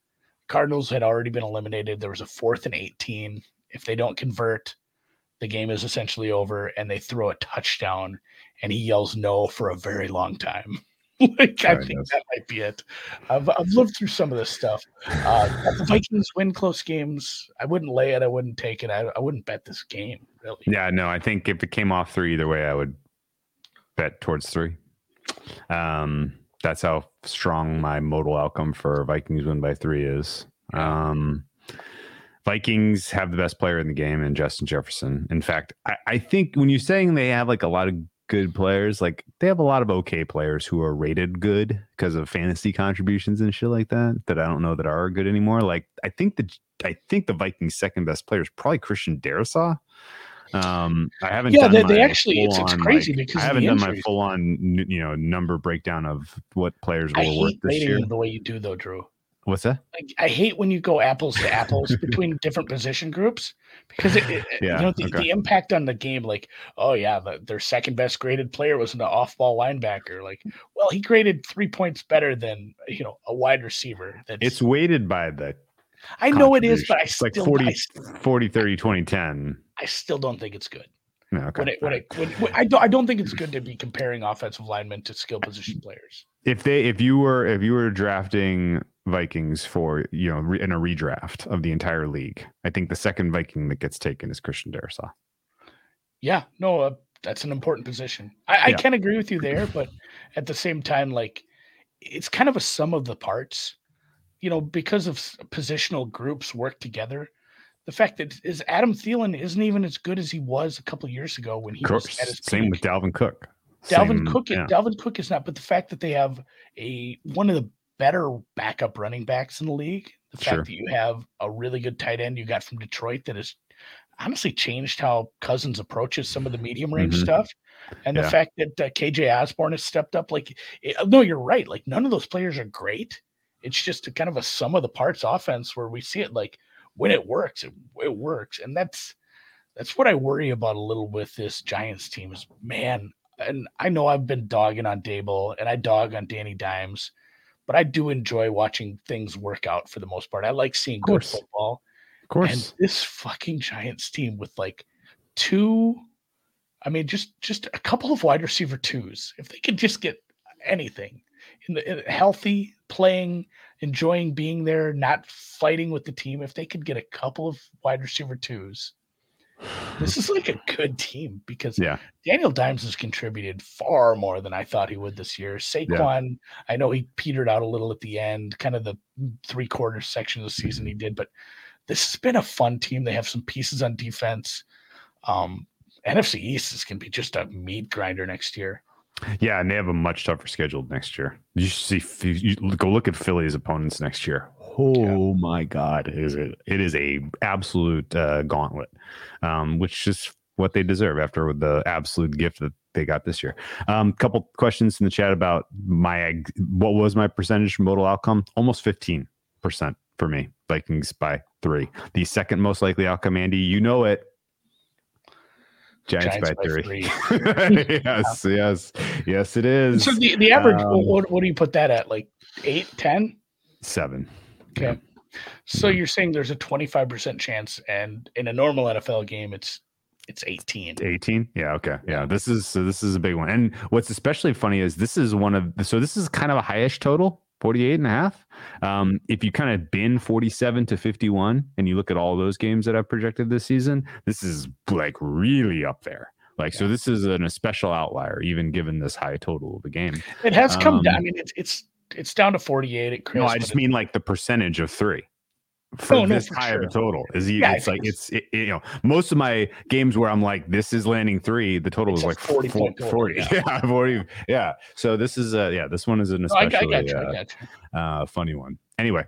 Cardinals had already been eliminated. There was a fourth and 18. If they don't convert, the game is essentially over, and they throw a touchdown, and he yells no for a very long time. *laughs* like I think that might be it. I've I've lived through some of this stuff. Uh, the Vikings win close games. I wouldn't lay it. I wouldn't take it. I, I wouldn't bet this game really. Yeah, no, I think if it came off three either way, I would bet towards three. Um, that's how strong my modal outcome for Vikings win by three is. Um, Vikings have the best player in the game and Justin Jefferson. In fact, I, I think when you're saying they have like a lot of good players, like they have a lot of okay players who are rated good because of fantasy contributions and shit like that that I don't know that are good anymore. Like I think the I think the Vikings second best player is probably Christian Darrisaw. Um, I haven't. Yeah, done they, my they actually it's, it's crazy like, because I haven't done my full on you know number breakdown of what players will work this year. the way you do though, Drew. What's that? Like, I hate when you go apples to apples *laughs* between different position groups because it, it- Yeah, you know the, okay. the impact on the game. Like, oh yeah, the, their second best graded player was an off-ball linebacker. Like, well, he graded three points better than you know a wide receiver. That's It's weighted by the I know it is, but I still like 40, I, s- 40 30 20 10 I still don't think it's good. no, okay. When it, when it, when, when- I don't I don't think it's good to be comparing offensive linemen to skill position players. if they if you were if you were drafting vikings for you know re, in a redraft of the entire league i think the second viking that gets taken is christian Darrisaw. Yeah, no, uh, that's an important position. I, I Yeah. can agree with you there, but at the same time, like it's kind of a sum of the parts. You know, because of positional groups work together. The fact that is Adam Thielen isn't even as good as he was a couple years ago when he was at his same peak. with dalvin cook Dalvin Same- Cook. yeah. Dalvin Cook is not, but the fact that they have a one of the better backup running backs in the league, the fact Sure. that you have a really good tight end you got from Detroit that has honestly changed how Cousins approaches some of the medium range Mhm. stuff, and the fact that uh, KJ Osborn has stepped up. Like, it, no, you're right. Like, none of those players are great. It's just a kind of a sum of the parts offense where we see it like when it works, it, it works, and that's that's what I worry about a little with this Giants team is man. And I know I've been dogging on Daboll and I dog on Danny Dimes, but I do enjoy watching things work out for the most part. I like seeing good football. of course And this fucking Giants team with like two, I mean, just just a couple of wide receiver twos. If they could just get anything in the in, healthy, playing, enjoying being there, not fighting with the team. If they could get a couple of wide receiver twos, this is like a good team because yeah Daniel Dimes has contributed far more than I thought he would this year. Saquon, I know he petered out a little at the end, kind of the three quarter section of the season he did, but this has been a fun team. They have some pieces on defense. Um, NFC East is going to be just a meat grinder next year. yeah and they have a much tougher schedule next year you see you go look at philly's opponents next year oh my god it is a, it is a absolute uh, gauntlet um, which is what they deserve after the absolute gift that they got this year. Um, couple questions in the chat about my what was my percentage modal outcome? Almost fifteen percent for me. Vikings by three. The second most likely outcome, Andy. You know it. Giants, Giants by, by three. *laughs* yes, yes, yes. It is So the, the average, Um, what, what do you put that at? Like eight, 10? seven. Okay. So Yeah. you're saying there's a 25% chance, and in a normal NFL game, it's it's 18. 18 yeah okay yeah this is so this is a big one and what's especially funny is this is one of so this is kind of a highish total 48 and a half um if you kind of bin 47 to 51 and you look at all those games that i've projected this season this is like really up there like so this is an, a special outlier even given this high total of the game It has come down. I Um, mean, it's it's it's down to 48 at Chris. no i just mean like the percentage of three for Oh, no, this for high of a total is he, Yeah, it's like it's it, you know most of my games where i'm like this is landing three the total It's is like 40 40 point total, 40 yeah. *laughs* yeah 40 yeah so this is uh yeah this one is an No, especially you. uh, uh, funny one anyway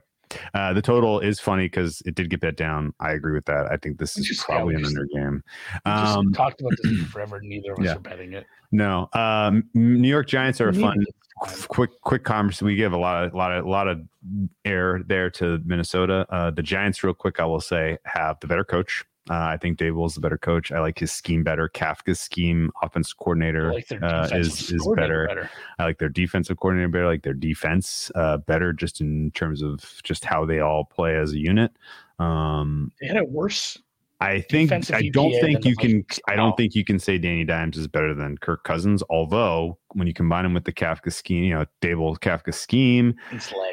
uh, the total is funny because it did get bet down. I agree with that. I think this is just- yeah, probably we an just- under game. Um, talked about this *clears throat* forever. Neither of us yeah. are betting it. no, um, New York Giants are a fun, quick, quick conversation. We give a lot of, lot of, a lot of air there to Minnesota. Uh, the Giants, real quick, I will say, have the better coach. Uh, I think Daboll is the better coach. I like his scheme better. Kafka's scheme, offense coordinator, like uh, is is coordinator better. I like their defensive coordinator better. I like their defense uh, better, just in terms of just how they all play as a unit. Um, They had a worse. I think Defensive I don't EPA think you can. I don't think you can say Danny Dimes is better than Kirk Cousins. Although when you combine him with the Kafka scheme, you know, Daboll Kafka scheme,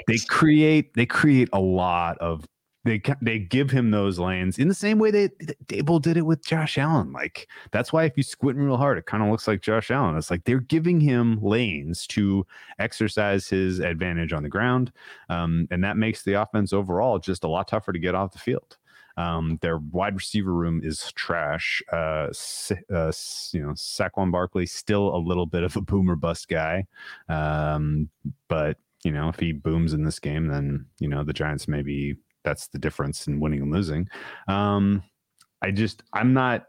they create they create a lot of they they give him those lanes in the same way that Daboll did it with Josh Allen. Like that's why if you squint real hard, it kind of looks like Josh Allen. It's like they're giving him lanes to exercise his advantage on the ground, um, and that makes the offense overall just a lot tougher to get off the field. Um, their wide receiver room is trash. Uh, uh, you know, Saquon Barkley still a little bit of a boomer bust guy, um, but you know, if he booms in this game, then you know the Giants maybe that's the difference in winning and losing. Um, I just I'm not.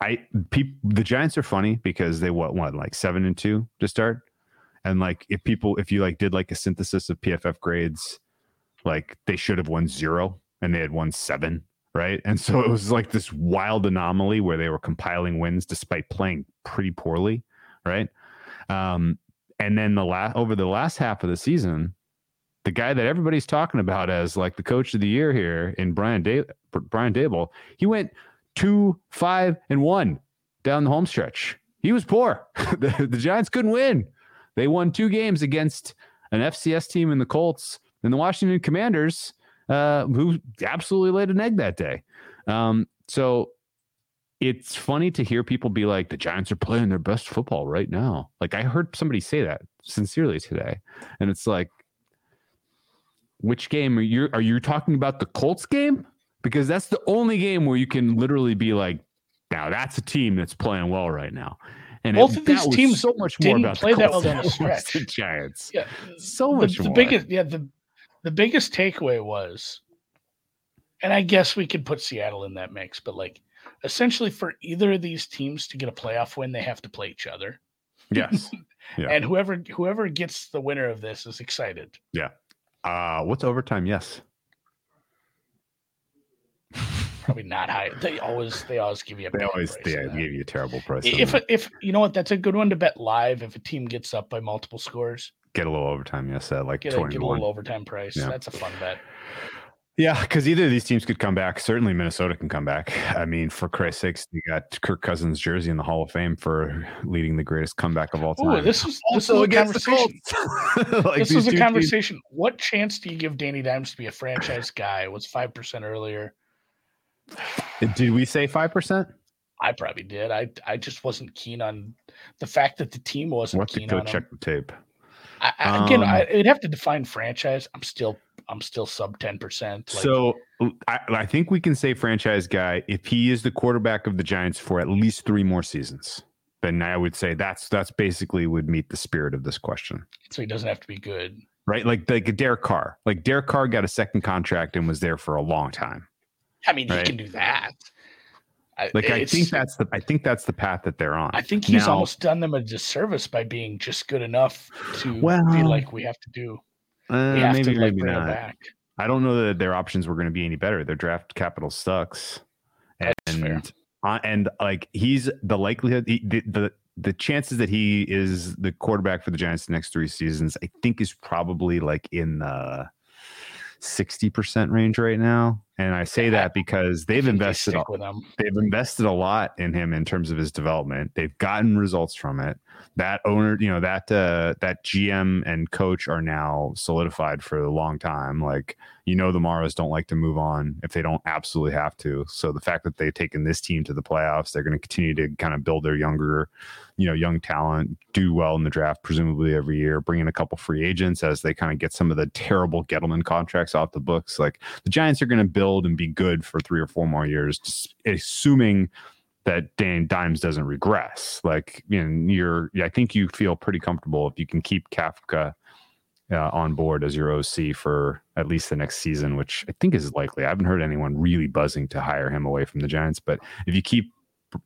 I people the Giants are funny because they what what like seven and two to start, and like if people if you like did like a synthesis of PFF grades, like they should have won zero and they had won seven, right? And so it was like this wild anomaly where they were compiling wins despite playing pretty poorly, right? Um, and then the last over the last half of the season, the guy that everybody's talking about as like the coach of the year here in Brian da- Brian Daboll, he went two, five, and one down the home stretch. He was poor. *laughs* the, the Giants couldn't win. They won two games against an FCS team in the Colts and the Washington Commanders, uh, who absolutely laid an egg that day. Um, so it's funny to hear people be like, the Giants are playing their best football right now. Like I heard somebody say that sincerely today, and it's like, which game are you are you talking about the Colts game? Because that's the only game where you can literally be like, now that's a team that's playing well right now. And both it, of these teams so much more about play that well down the stretch. The Giants, yeah, so much the, the more. biggest, yeah, the the biggest takeaway was, and I guess we could put Seattle in that mix, but like essentially for either of these teams to get a playoff win, they have to play each other. Yes. *laughs* Yeah. and whoever whoever gets the winner of this is excited. Yeah. Uh, what's overtime? Yes. Probably not high. They always they always give you a they always yeah, give you a terrible price. If if you know what, that's a good one to bet live. If a team gets up by multiple scores, get a little overtime. Yes, at like get a, get a little overtime price. Yeah. That's a fun bet. Yeah, because either of these teams could come back. Certainly, Minnesota can come back. I mean, for Christ's sakes, you got Kirk Cousins' jersey in the Hall of Fame for leading the greatest comeback of all time. Ooh, this was this also a conversation. *laughs* like this was a conversation. Teams. What chance do you give Danny Dimes to be a franchise guy? It was five percent earlier. Did we say five percent? I probably did. I I just wasn't keen on the fact that the team wasn't we'll keen go on check him. the tape. I, I, again, um, I, would have to define franchise. I'm still I'm still sub ten percent. Like, so I, I think we can say franchise guy if he is the quarterback of the Giants for at least three more seasons. Then I would say that's that's basically would meet the spirit of this question. So he doesn't have to be good, right? Like like Derek Carr. Like Derek Carr got a second contract and was there for a long time. I mean, right? he can do that. Like I think that's the I think that's the path that they're on. I think he's now, almost done them a disservice by being just good enough to well, feel like we have to do. Uh, we have maybe to like maybe not. back. I don't know that their options were going to be any better. Their draft capital sucks, and uh, and like he's the likelihood he, the, the the chances that he is the quarterback for the Giants the next three seasons, I think, is probably like in the sixty percent range right now. And I say that because they've invested they they've invested a lot in him in terms of his development. They've gotten results from it. That owner, you know, that uh, that GM and coach are now solidified for a long time. Like you know, the Maras don't like to move on if they don't absolutely have to. So the fact that they've taken this team to the playoffs, they're going to continue to kind of build their younger you know young talent do well in the draft presumably every year bring in a couple free agents as they kind of get some of the terrible Gettleman contracts off the books like the Giants are going to build and be good for three or four more years assuming that Dan Dimes doesn't regress like you know you're I think you feel pretty comfortable if you can keep Kafka uh, on board as your OC for at least the next season, which I think is likely. I haven't heard anyone really buzzing to hire him away from the Giants, but if you keep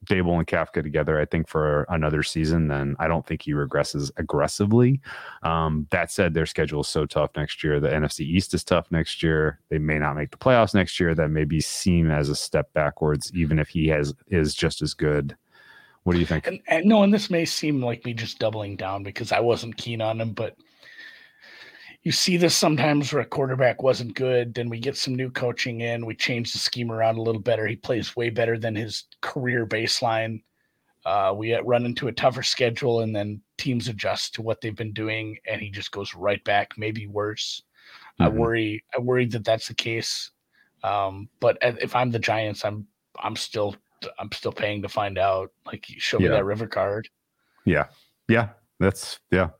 Daboll and Kafka together, I think for another season, then I don't think he regresses aggressively. Um, that said, their schedule is so tough next year. The NFC East is tough next year. They may not make the playoffs next year. That may be seen as a step backwards, even if he has is just as good. What do you think? And, and no, and this may seem like me just doubling down because I wasn't keen on him, but you see this sometimes where a quarterback wasn't good. Then we get some new coaching in. We change the scheme around a little better. He plays way better than his career baseline. Uh, we run into a tougher schedule, and then teams adjust to what they've been doing, and he just goes right back, maybe worse. I Mhm. worry. I worry that that's the case. Um, but if I'm the Giants, I'm I'm still I'm still paying to find out. Like, show me Yeah. that river card. Yeah. Yeah. That's yeah.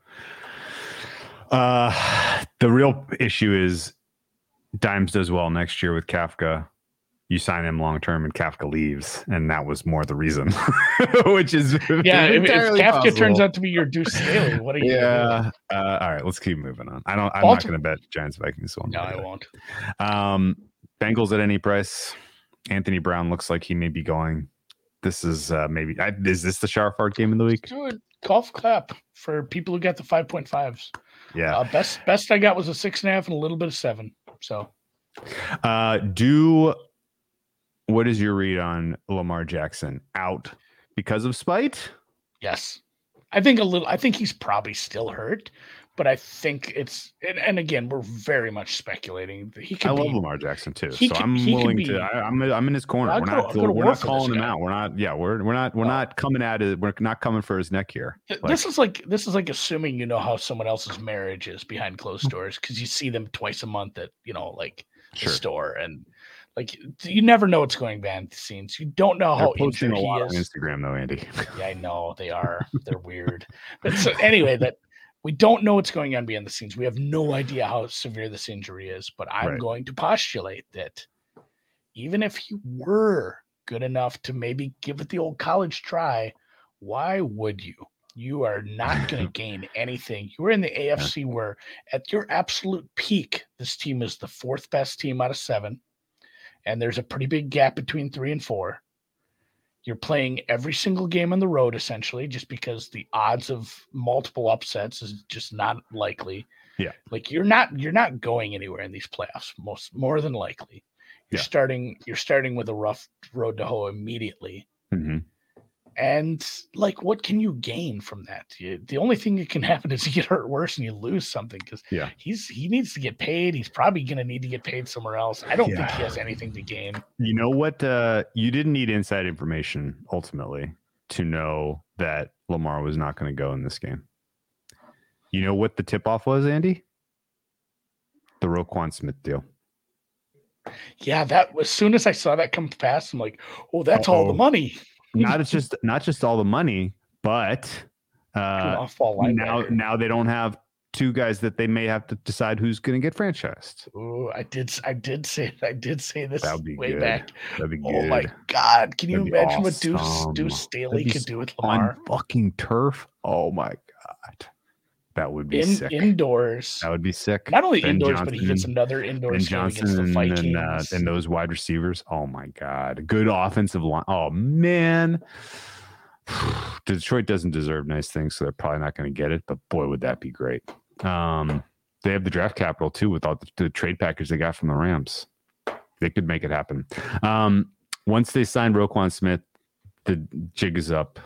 Uh the real issue is Dimes does well next year with Kafka. You sign him long term and Kafka leaves, and that was more the reason. *laughs* Which is Yeah, if, if Kafka turns out to be your Deuce Staley, what are you? Yeah. Uh, all right, let's keep moving on. I don't I'm Baltimore- not gonna bet Giants Vikings one. No, I won't. Um, Bengals at any price. Anthony Brown looks like he may be going. This is uh, maybe I, is this the Sharfart game of the week? Do a golf clap for people who got the five point fives. Yeah. Uh, best best I got was a six and a half and a little bit of seven. So Uh, do what is your read on Lamar Jackson out because of spite? yes, I think a little. I think he's probably still hurt, but I think it's and, and again we're very much speculating. He could I love be Lamar Jackson too, so I'm willing be- to. I, I'm I'm in his corner. I'll we're go- not go we're not calling him guy. out. We're not. Yeah, we're we're not we're No. not coming at it. We're not coming for his neck here. Like- this is like this is like assuming you know how someone else's marriage is behind closed hmm. doors because you see them twice a month at you know like the Sure. store and like you never know what's going behind the scenes. You don't know They're how posting injured a he lot on is. Instagram though, Andy. Yeah, I know they *laughs* are. They're weird. But so anyway, that we don't know what's going on behind the scenes. We have no idea how severe this injury is, but I'm Right. going to postulate that even if he were good enough to maybe give it the old college try, why would you? You are not *laughs* going to gain anything. You were in the AFC where, at your absolute peak, this team is the fourth best team out of seven. And there's a pretty big gap between three and four. You're playing every single game on the road, essentially, just because the odds of multiple upsets is just not likely. Yeah. Like you're not you're not going anywhere in these playoffs, most more than likely. You're Yeah. starting you're starting with a rough road to hoe immediately. Mhm. And like, what can you gain from that? You, the only thing that can *laughs* happen is you get hurt worse and you lose something because Yeah. he's he needs to get paid. He's probably going to need to get paid somewhere else. I don't think he has anything to gain. You know what? Uh, you didn't need inside information ultimately to know that Lamar was not going to go in this game. You know what the tip off was, Andy? The Roquan Smith deal. Yeah, that as soon as I saw that come past, I'm like, oh, that's all the money. Not it's just not just all the money, but uh, now now they don't have two guys that they may have to decide who's going to get franchised. Oh, I did. I did say. I did say this That would be way good. back. That'd be good. Oh my god! Can you That'd be imagine what Deuce awesome. Deuce Staley could do with On fucking turf. Oh my god, that would be in sick. indoors? that would be sick. Not only Ben indoors, but he gets Johnson- another indoor Ben game Johnson against the and, Vikings. and, uh, and those wide receivers. Oh my god, good offensive line. Oh man, *sighs* Detroit doesn't deserve nice things, so they're probably not going to get it. But boy, would that be great. Um, they have the draft capital too, without the, the trade package they got from the Rams. They could make it happen. Um, once they sign Roquan Smith, the jig is up.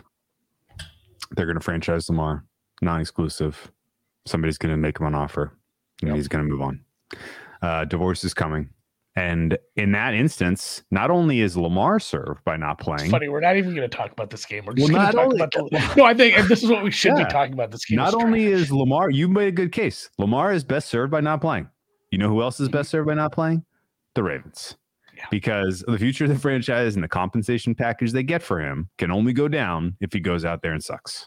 They're going to franchise Lamar, non-exclusive. Somebody's going to make him an offer, and Yep. he's going to move on. Uh, divorce is coming. And in that instance, not only is Lamar served by not It's playing, funny. We're not even going to talk about this game. We're Well, just going not to talk only- about the. *laughs* *laughs* No, I think this is what we should Yeah. be talking about. This game. not is only trash. is Lamar, you made a good case. Lamar is best served by not playing. You know who else is best served by not playing? The Ravens. Yeah. Because the future of the franchise and the compensation package they get for him can only go down if he goes out there and sucks.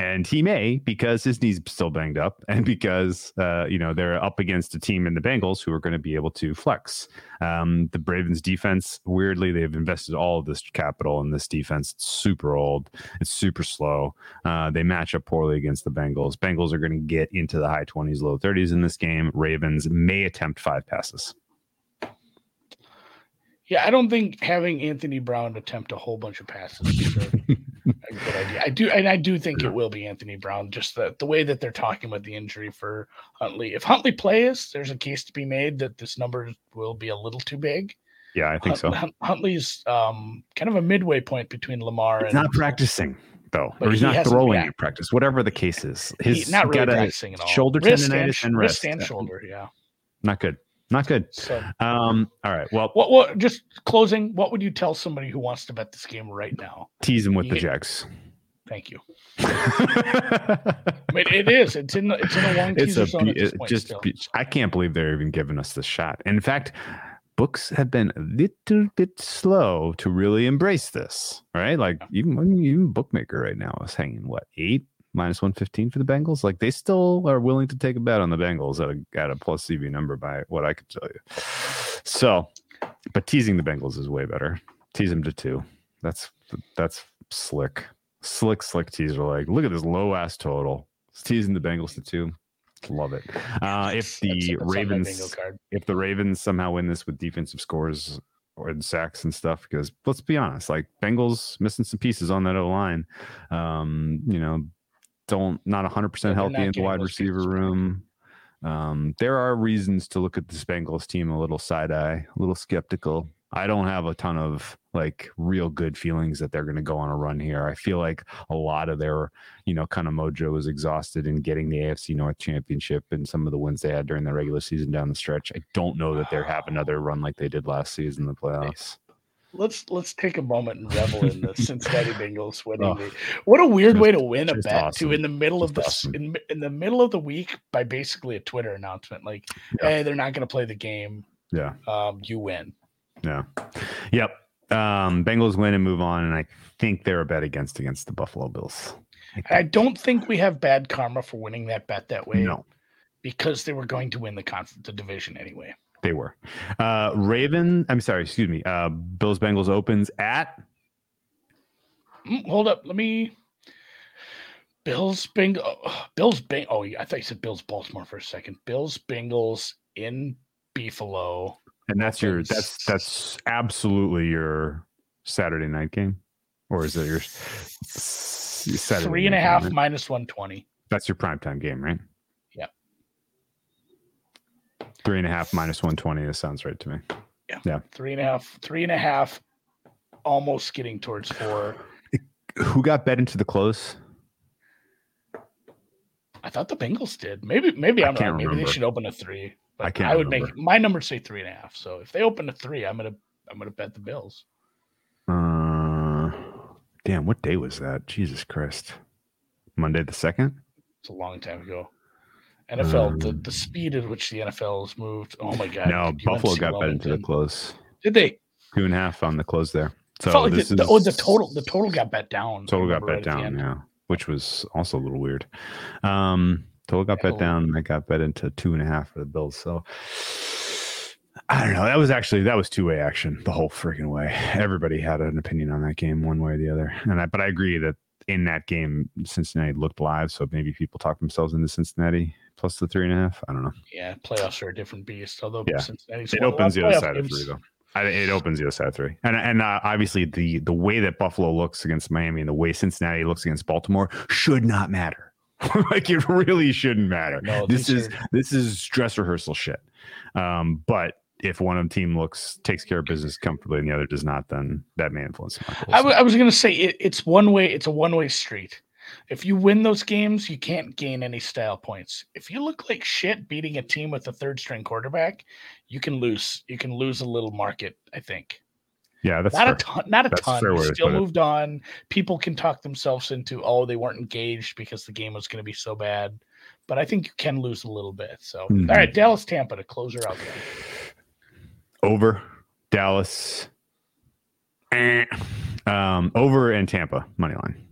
And he may because his knee's still banged up and because, uh, you know, they're up against a team in the Bengals who are going to be able to flex. Um, the Ravens defense, weirdly, they've invested all of this capital in this defense. It's super old. It's super slow. Uh, they match up poorly against the Bengals. Bengals are going to get into the high 20s, low 30s in this game. Ravens may attempt five passes. Yeah, I don't think having Anthony Brown attempt a whole bunch of passes is a, a good idea. I do, and I do think it will be Anthony Brown. Just the the way that they're talking about the injury for Huntley. If Huntley plays, there's a case to be made that this number will be a little too big. Yeah, I think so. Hunt- Hunt- Huntley's um, kind of a midway point between Lamar He's and not practicing though, But or he's he not throwing in practice. Whatever the case is, He- not really practicing at all. shoulder Wrist tendonitis and, and wrist wrist. and shoulder. Yeah. Not good. Not good. So Um. All right. Well, what? What? Just closing. What would you tell somebody who wants to bet this game right now? tease them with You the Jags. Thank you. *laughs* I mean, it is. It's in. The, it's in a long it's a zone be- at this it just still. I can't believe they're even giving us the shot. In fact, books have been a little bit slow to really embrace this, right? Like even even bookmaker right now is hanging what eight minus one fifteen for the Bengals. Like they still are willing to take a bet on the Bengals at a at a plus EV number by what I could tell you. So, but teasing the Bengals is way better. Tease them to two. That's that's slick, slick, slick teaser. Like look at this low ass total. It's teasing the Bengals to two. Love it. Uh, if the that's bingo Ravens if the Ravens somehow win this with defensive scores or in sacks and stuff, because let's be honest, like Bengals missing some pieces on that O line. Um, you know, don't not 100 Yeah, percent they're healthy not in the wide receiver room. Um, there are reasons to look at this Bengals team a little side eye, a little skeptical. I don't have a ton of like real good feelings that they're going to go on a run here. I feel like a lot of their, you know, kind of mojo was exhausted in getting the AFC North Championship and some of the wins they had during the regular season down the stretch. I don't know that they have another run like they did last season in the playoffs. Let's let's take a moment and revel in the Cincinnati *laughs* Bengals winning. Oh, the, what a weird way to win a bet awesome. too in the middle of Just the awesome. in, in the middle of the week by basically a Twitter announcement like, Yeah. "Hey, they're not going to play the game. Yeah. Um, you win." Yeah. Yep. Um, Bengals win and move on, and I think they're a bet against against the Buffalo Bills. I I don't think we have bad karma for winning that bet that way. No, because they were going to win the conf- the division anyway. They were. Uh, Raven, I'm sorry, excuse me. Uh, Bills Bengals opens at Mm, hold up, let me. Bills Bingo. Bills Bing. Oh, I thought you said Bills Baltimore for a second. Bills Bengals in Beefalo. and that's your that's that's absolutely your Saturday night game, or is it your Saturday Three and a half minus one twenty. That's your primetime game, right? Yeah. Three and a half minus one twenty. That sounds right to me. Three and a half. Three and a half. Almost getting towards four. *laughs* Who got bet into the close? I thought the Bengals did. Maybe maybe I I'm can't wrong. Maybe remember. they should open a three. But I can't I would remember. make my numbers say three and a half. So if they open a three, I'm gonna I'm gonna bet the Bills. Uh, damn, what day was that? Jesus Christ. Monday the second? It's a long time ago. NFL, the, Um, the speed at which the NFL has moved. Oh my god! No, UNC Buffalo got bet into the close. Did they? Two and a half on the close there. So Felt like this the, the- oh, the total the total got bet down. Total got bet right down, yeah. Which was also a little weird. Um total got bet down and I got bet into two and a half for the Bills. So I don't know. That was actually that was two way action the whole freaking way. Everybody had an opinion on that game, one way or the other. And I, but I agree that in that game, Cincinnati looked live. So maybe people talked themselves into Cincinnati plus the three and a half. I don't know. Yeah, playoffs are a different beast. Although Yeah. Cincinnati's It won a lot opens the other side of three, though. I, it opens the other side of three, and and uh, obviously the the way that Buffalo looks against Miami and the way Cincinnati looks against Baltimore should not matter. *laughs* like it really shouldn't matter. No, this is are- this is dress rehearsal shit. Um, but if one of the team looks takes care of business comfortably and the other does not, then that may influence. I, w- I was going to say it, it's one way. It's a one way street. If you win those games, you can't gain any style points. If you look like shit beating a team with a third string quarterback, you can lose. You can lose a little market. I think yeah, that's not fair. a ton. Not a That's ton. fair You way to still put it. moved on. People can talk themselves into oh they weren't engaged because the game was going to be so bad. But I think you can lose a little bit. So Mhm. all right, Dallas Tampa to close her out. There. over Dallas, eh. um, over and Tampa money line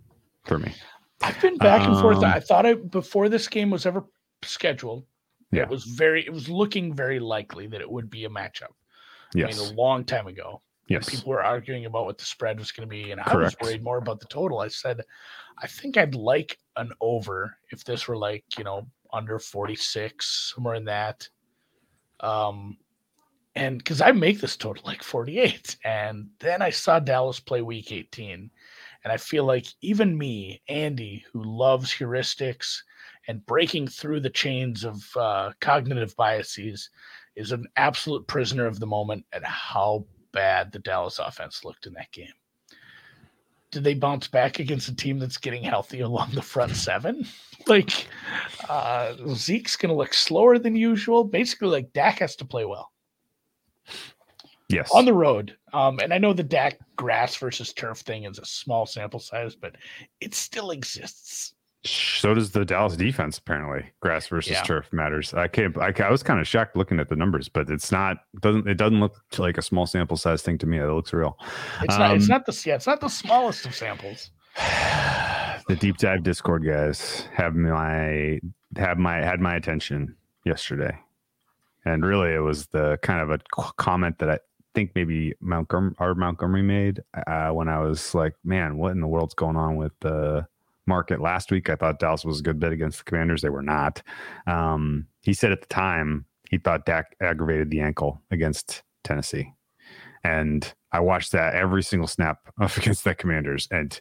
for me. I've been back and forth. Um, I thought I before this game was ever scheduled. Yeah. It was very. It was looking very likely that it would be a matchup. I Yes, mean, a long time ago. yes. People were arguing about what the spread was going to be, and I Correct. was worried more about the total. I said, I think I'd like an over if this were like you know under forty six, somewhere in that. Um, and because I make this total like forty eight, and then I saw Dallas play Week eighteen, and I feel like even me, Andy, who loves heuristics and breaking through the chains of uh, cognitive biases, is an absolute prisoner of the moment at how bad the Dallas offense looked in that game. Did they bounce back against a team that's getting healthy along the front seven? *laughs* Like uh, Zeke's going to look slower than usual. Basically, like Dak has to play well. Yes. on the road. Um, and I know the Dak grass versus turf thing is a small sample size, but it still exists. so does the Dallas defense. Apparently, grass versus Yeah. turf matters. I can't. I, I was kind of shocked looking at the numbers, but it's not. Doesn't it doesn't look like a small sample size thing to me. It looks real. It's not. It's Um, not the. Yeah, it's not the smallest of samples. *sighs* the deep dive Discord guys have my have my had my attention yesterday, and really it was the kind of a comment that I think maybe Montgomery or Montgomery made uh, when I was like, "Man, what in the world's going on with the market?" Last week, I thought Dallas was a good bet against the Commanders. They were not. Um, he said at the time he thought Dak aggravated the ankle against Tennessee, and I watched that every single snap *laughs* of against the Commanders, and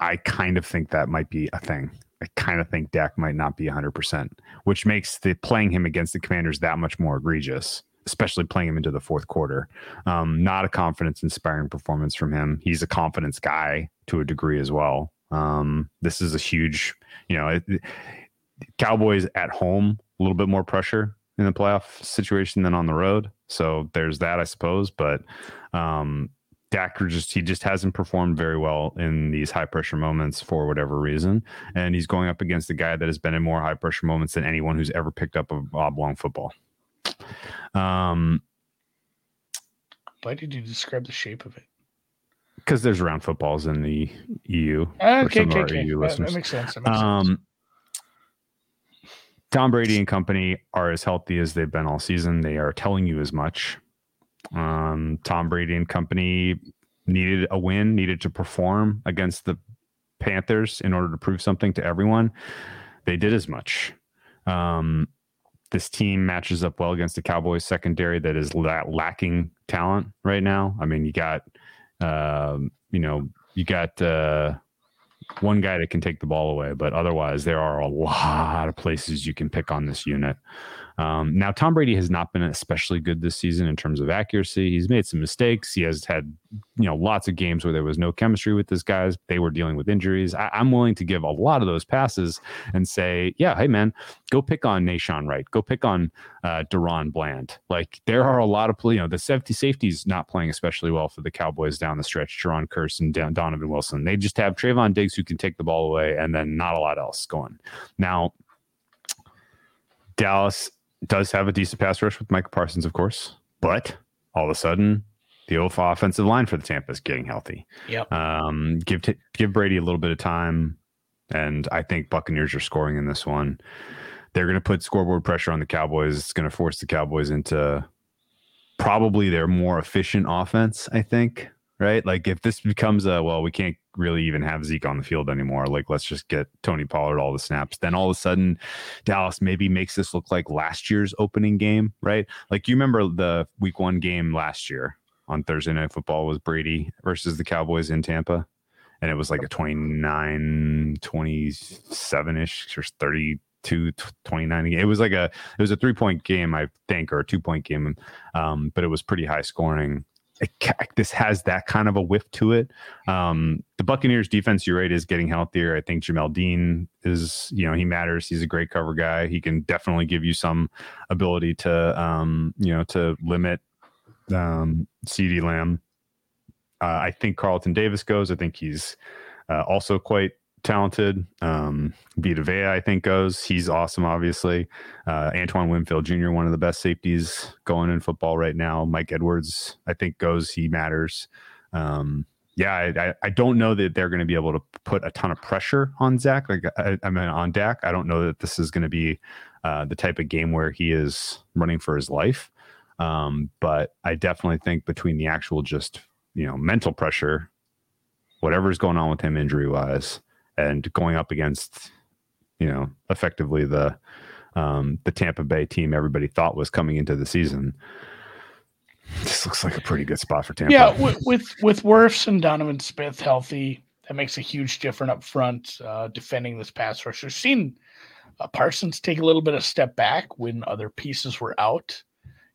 I kind of think that might be a thing. I kind of think Dak might not be 100%, which makes the playing him against the Commanders that much more egregious, especially playing him into the fourth quarter. Um, not a confidence inspiring performance from him. He's a confidence guy to a degree as well. Um, this is a huge, you know, it, Cowboys at home, a little bit more pressure in the playoff situation than on the road. So there's that, I suppose. But um, Dak just he just hasn't performed very well in these high pressure moments for whatever reason, and he's going up against a guy that has been in more high pressure moments than anyone who's ever picked up a oblong football. Um, Why did you describe the shape of it? because there's round footballs in the EU. Okay, some of okay, our okay. EU That, that makes sense. That makes sense. Um, Tom Brady and company are as healthy as they've been all season. They are telling you as much. Um, Tom Brady and company needed a win, needed to perform against the Panthers in order to prove something to everyone. They did as much. Um, this team matches up well against the Cowboys secondary that is la- lacking talent right now. I mean, you got, um, you know, you got uh, one guy that can take the ball away, but otherwise, there are a lot of places you can pick on this unit. Um, now, Tom Brady has not been especially good this season in terms of accuracy. He's made some mistakes. He has had, you know, lots of games where there was no chemistry with this guys. They were dealing with injuries. I, I'm willing to give a lot of those passes and say, yeah, hey man, go pick on Nahshon Wright. Go pick on uh, DaRon Bland. Like there are a lot of, you know, the safety safeties not playing especially well for the Cowboys down the stretch. Jayron Kearse and Don- Donovan Wilson. They just have Trevon Diggs who can take the ball away, and then not a lot else going. Now, Dallas does have a decent pass rush with Micah Parsons, of course, but all of a sudden, the OFA offensive line for the Tampa is getting healthy. Yep. Um, give t- give Brady a little bit of time, and I think Buccaneers are scoring in this one. They're going to put scoreboard pressure on the Cowboys. It's going to force the Cowboys into probably their more efficient offense. I think. Right, like if this becomes a well, we can't really even have Zeke on the field anymore. Like, let's just get Tony Pollard all the snaps. Then all of a sudden, Dallas maybe makes this look like last year's opening game, right? Like you remember the week one game last year on Thursday Night Football was Brady versus the Cowboys in Tampa. And it was like a 29, 27 ish or 32, 29. It was like a, it was a three point game, I think, or a two point game. Um, but it was pretty high scoring. This has that kind of a whiff to it. Um, the Buccaneers defense, you're right, is getting healthier. I think Jamel Dean is, you know, he matters. He's a great cover guy. He can definitely give you some ability to, um, you know, to limit um, CeeDee Lamb. Uh, I think Carlton Davis goes. I think he's uh, also quite talented. Um, Vita Vea, I think, goes. He's awesome, obviously. Uh, Antoine Winfield Jr., one of the best safeties going in football right now. Mike Edwards, I think, goes. He matters. Um, yeah, I, I, I don't know that they're going to be able to put a ton of pressure on Zach. Like I, I mean, on Dak, I don't know that this is going to be uh, the type of game where he is running for his life. Um, but I definitely think between the actual just you know mental pressure, whatever's going on with him injury wise, and going up against you know effectively the um, the Tampa Bay team everybody thought was coming into the season. This looks like a pretty good spot for Tampa. Yeah, with with, with Wirfs and Donovan Smith healthy, that makes a huge difference up front uh, defending this pass rush. We've seen uh, Parsons take a little bit of step back when other pieces were out.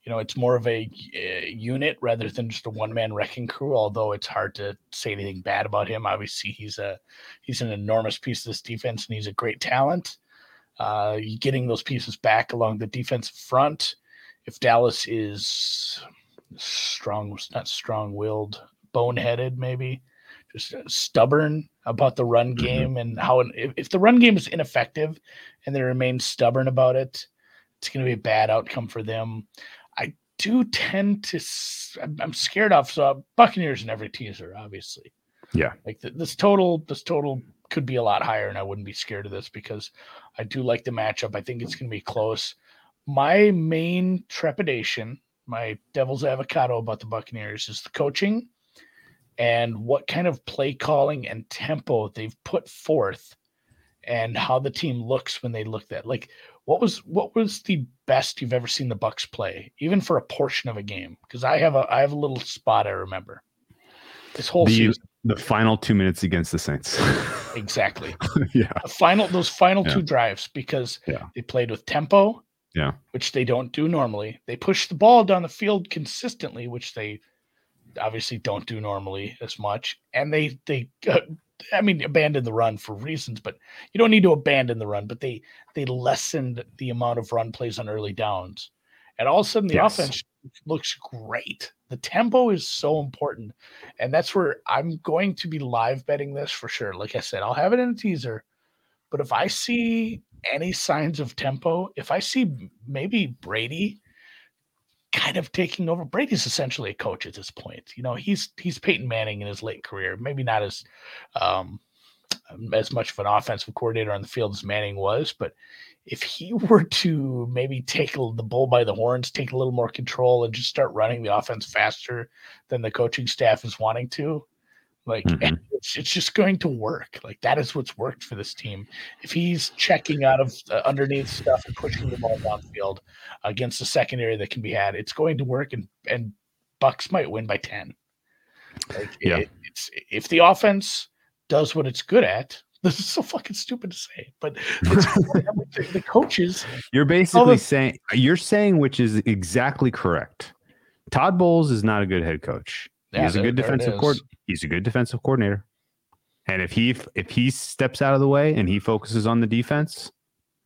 You know, it's more of a uh, unit rather than just a one man wrecking crew. Although it's hard to say anything bad about him. Obviously, he's a he's an enormous piece of this defense, and he's a great talent. Uh, getting those pieces back along the defensive front. If Dallas is strong, not strong willed, boneheaded, maybe just uh, stubborn about the run Mm-hmm. game and how if, if the run game is ineffective and they remain stubborn about it, it's going to be a bad outcome for them. I do tend to, I'm, scared off. So uh, Buccaneers in every teaser, obviously. Yeah. Like th- this total, this total could be a lot higher, and I wouldn't be scared of this because I do like the matchup. I think it's going to be close. My main trepidation, my devil's avocado about the Buccaneers is the coaching and what kind of play calling and tempo they've put forth and how the team looks when they look that. like what was what was the best you've ever seen the bucks play even for a portion of a game because i have a i have a little spot i remember this whole The, season the final two minutes against the Saints. *laughs* exactly yeah. the final those final Yeah. two drives because Yeah. they played with tempo Yeah. which they don't do normally they push the ball down the field consistently which they obviously don't do normally as much. And they they uh, i mean abandon the run for reasons but you don't need to abandon the run but they they lessened the amount of run plays on early downs. And all of a sudden the Yes. offense looks great. The tempo is so important. And that's where i'm going to be live betting this for sure. Like i said i'll have it in a teaser but if i see any signs of tempo if i see maybe brady kind of taking over. Brady's essentially a coach at this point. You know, he's he's Peyton Manning in his late career. Maybe not as um, as much of an offensive coordinator on the field as Manning was, but if he *laughs* were to maybe take the bull by the horns, take a little more control, and just start running the offense faster than the coaching staff is wanting to, like Mhm. it's, it's just going to work. Like that is what's worked for this team. If he's checking out of uh, underneath stuff and pushing the ball downfield against the secondary that can be had, it's going to work, and and Bucks might win by ten. Like Yeah. it- it's if the offense does what it's good at. *laughs* This is so fucking stupid to say, but *laughs* the, the coaches. You're basically the- saying you're saying which is exactly correct. Todd Bowles is not a good head coach. Yeah, he's a good defensive coord. He's a good defensive coordinator. And if he if he steps out of the way and he focuses on the defense,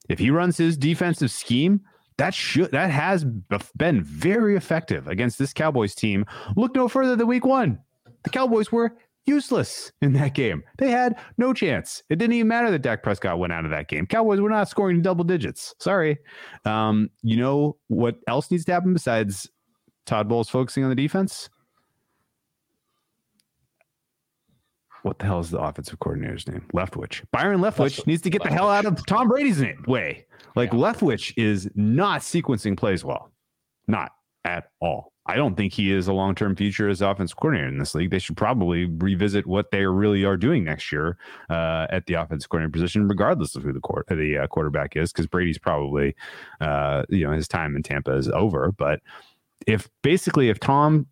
if he runs his defensive scheme, that should that has been very effective against this Cowboys team. Look no further than Week One. The Cowboys were useless in that game. They had no chance. It didn't even matter that Dak Prescott went out of that game. Cowboys were not scoring double digits. Sorry. Um, you know what else needs to happen besides Todd Bowles focusing on the defense? What the hell is the offensive coordinator's name? Leftwich. Byron Leftwich Leftwich. needs to get the hell out of Tom Brady's name, way. Like Yeah. Leftwich is not sequencing plays well. Not at all. I don't think he is a long term future as offense coordinator in this league. They should probably revisit what they really are doing next year uh, at the offensive coordinator position, regardless of who the court, the uh, quarterback is, because Brady's probably, uh, you know, his time in Tampa is over. But if basically if Tom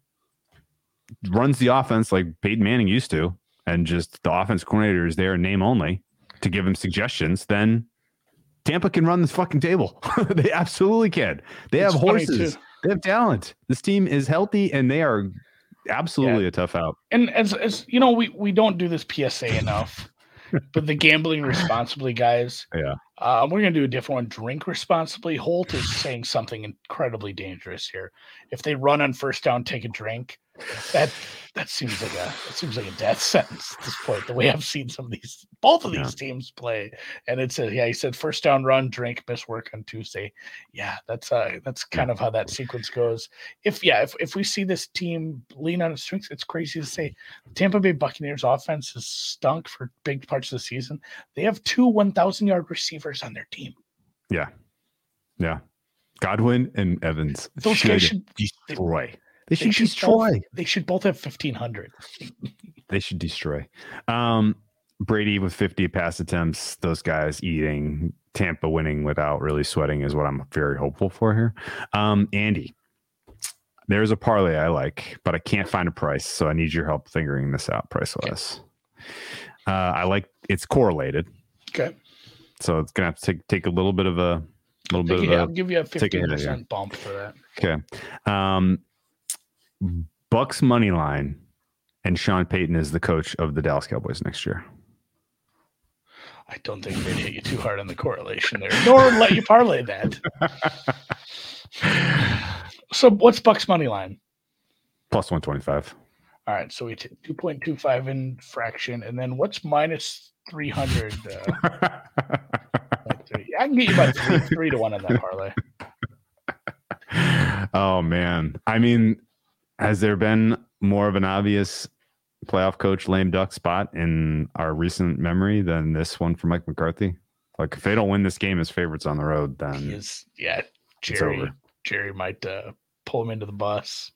runs the offense like Peyton Manning used to, and just the offense coordinator is there name only to give him suggestions, then Tampa can run this fucking table. *laughs* they absolutely can. They It's have horses. They have talent. This team is healthy and they are absolutely a tough out. and as, as you know, we we don't do this PSA *laughs* enough, but the gambling responsibly, guys. Yeah. Uh, we're gonna do a different one. Drink responsibly. Holt is saying something incredibly dangerous here. If they run on first down, take a drink. That that seems like a that seems like a death sentence at this point. The way I've seen some of these, both of Yeah. these teams play, and it's a, yeah, he said first down, run, drink, miss work on Tuesday. Yeah, that's uh that's kind of how that sequence goes if yeah, if, if we see this team lean on its strengths, it's crazy to say. Tampa Bay Buccaneers offense has stunk for big parts of the season. They have two 1,000 yard receivers on their team. Yeah. Yeah. Godwin and Evans Those should guys should destroy. They they should should destroy. both, they should both have 1,500. *laughs* They should destroy. Um, Brady with 50 pass attempts, those guys eating, Tampa winning without really sweating is what I'm very hopeful for here. Um, Andy, there's a parlay I like, but I can't find a price, so I need your help figuring this out price wise. Uh, I like it's correlated, Okay. so it's gonna have to take take a little bit of a little bit a- of I'll give you a a yeah. 15% bump for that. Okay. Um, Bucks money line, and Sean Payton is the coach of the Dallas Cowboys next year. I don't think they'd hit you too hard on the correlation there, nor let you parlay that. *laughs* So what's Buck's money line? plus 125. All right, so we t- 2.25 in fraction, and then what's minus 300? Uh, *laughs* I can get you about three, three to one on that parlay. *laughs* oh man. I mean, has there been more of an obvious playoff coach lame duck spot in our recent memory than this one for Mike McCarthy? Like if they don't win this game as favorites on the road, then is, yeah, Jerry. Jerry might uh, pull him into the bus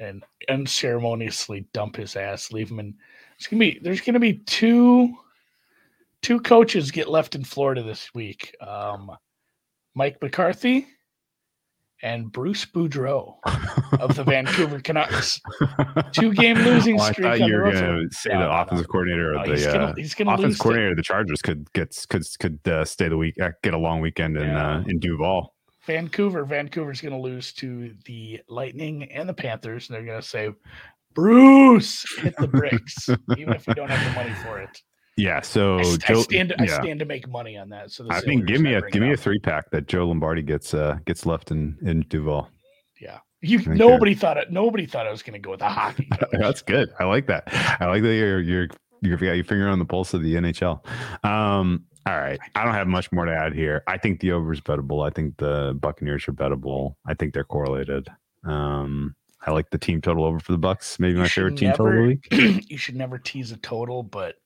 and unceremoniously dump his ass, leave him in. It's gonna be there's gonna be two two coaches get left in Florida this week. Um, Mike McCarthy and Bruce Boudreau of the *laughs* Vancouver Canucks. Two game *laughs* losing Oh, I streak thought you were going to say No, the no, no. offensive coordinator of he's the gonna uh, he's gonna lose offensive to- coordinator of the Chargers could get could could uh, stay the week uh, get a long weekend in Yeah. uh, in Duval. Vancouver. Vancouver's going to lose to the Lightning and the Panthers, and they're going to say, "Bruce, hit the bricks," *laughs* even if we don't have the money for it. Yeah, so I, st- I Joe, stand. I stand to make money on that. So I think give me a give me a three pack that Joe Lombardi gets uh gets left in in Duval. Yeah, you. Nobody thought it. Nobody thought I was going to go with a *laughs* hockey. That's good. I like that. I like that you're you're you've got your finger on the pulse of the NHL. Um, all right. I don't have much more to add here. I think the over is bettable. I think the Buccaneers are bettable. I think they're correlated. Um, I like the team total over for the Bucks. Maybe You my favorite team total of the week. *clears throat* you should never tease a total, but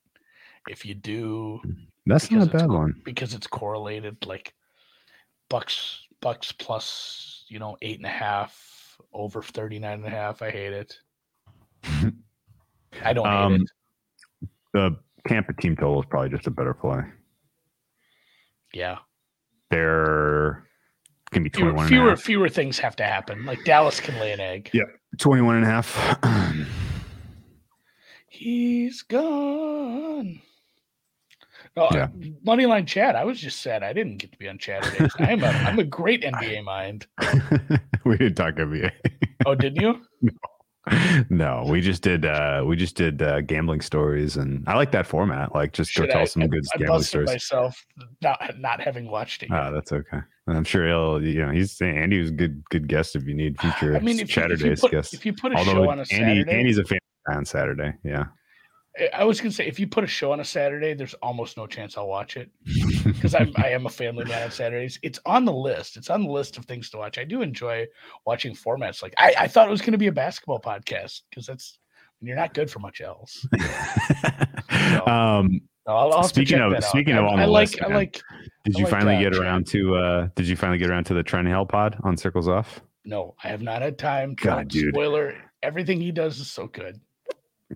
if you do, That's not a bad one. because it's correlated, like Bucks, Bucks plus, you know, eight and a half over 39 and a half. I hate it. I *laughs* don't hate Um, it. The Tampa team total is probably just a better play. Yeah. They're can be Fewer, 21 and a fewer, half. fewer things have to happen. Like Dallas can lay an egg. Yeah. 21 and a half. *clears throat* He's gone. No, Yeah. Moneyline chat. I was just sad I didn't get to be on chat today. I'm a, I'm a great *laughs* NBA mind. *laughs* we didn't talk NBA. Oh, didn't you? *laughs* no, we just did uh we just did uh gambling stories and I like that format. Like just Should go tell I, some I, good I gambling stories. myself not not having watched it. Yet. Ah, that's okay. I'm sure he'll you know, he's Andy was a good good guest if you need *sighs* future I mean, if you, if you Saturdays put, guests. if you put a Although show on a Andy Saturday, Andy's a fan on Saturday. Yeah. I- I was gonna say if you put a show on a Saturday, there's almost no chance I'll watch it *laughs* because I'm I am a family man on Saturdays. It's on the list. It's on the list of things to watch. I do enjoy watching formats. Like I, I thought it was gonna be a basketball podcast because that's you're not good for much else. *laughs* um I'll, I'll Speaking of- that out. speaking of I, on I the like list, I like did I you like finally that, get around to uh did you finally get around to the Trent Hill pod on Circles Off? no, I have not had time. God, dude. Spoiler: everything he does is so good.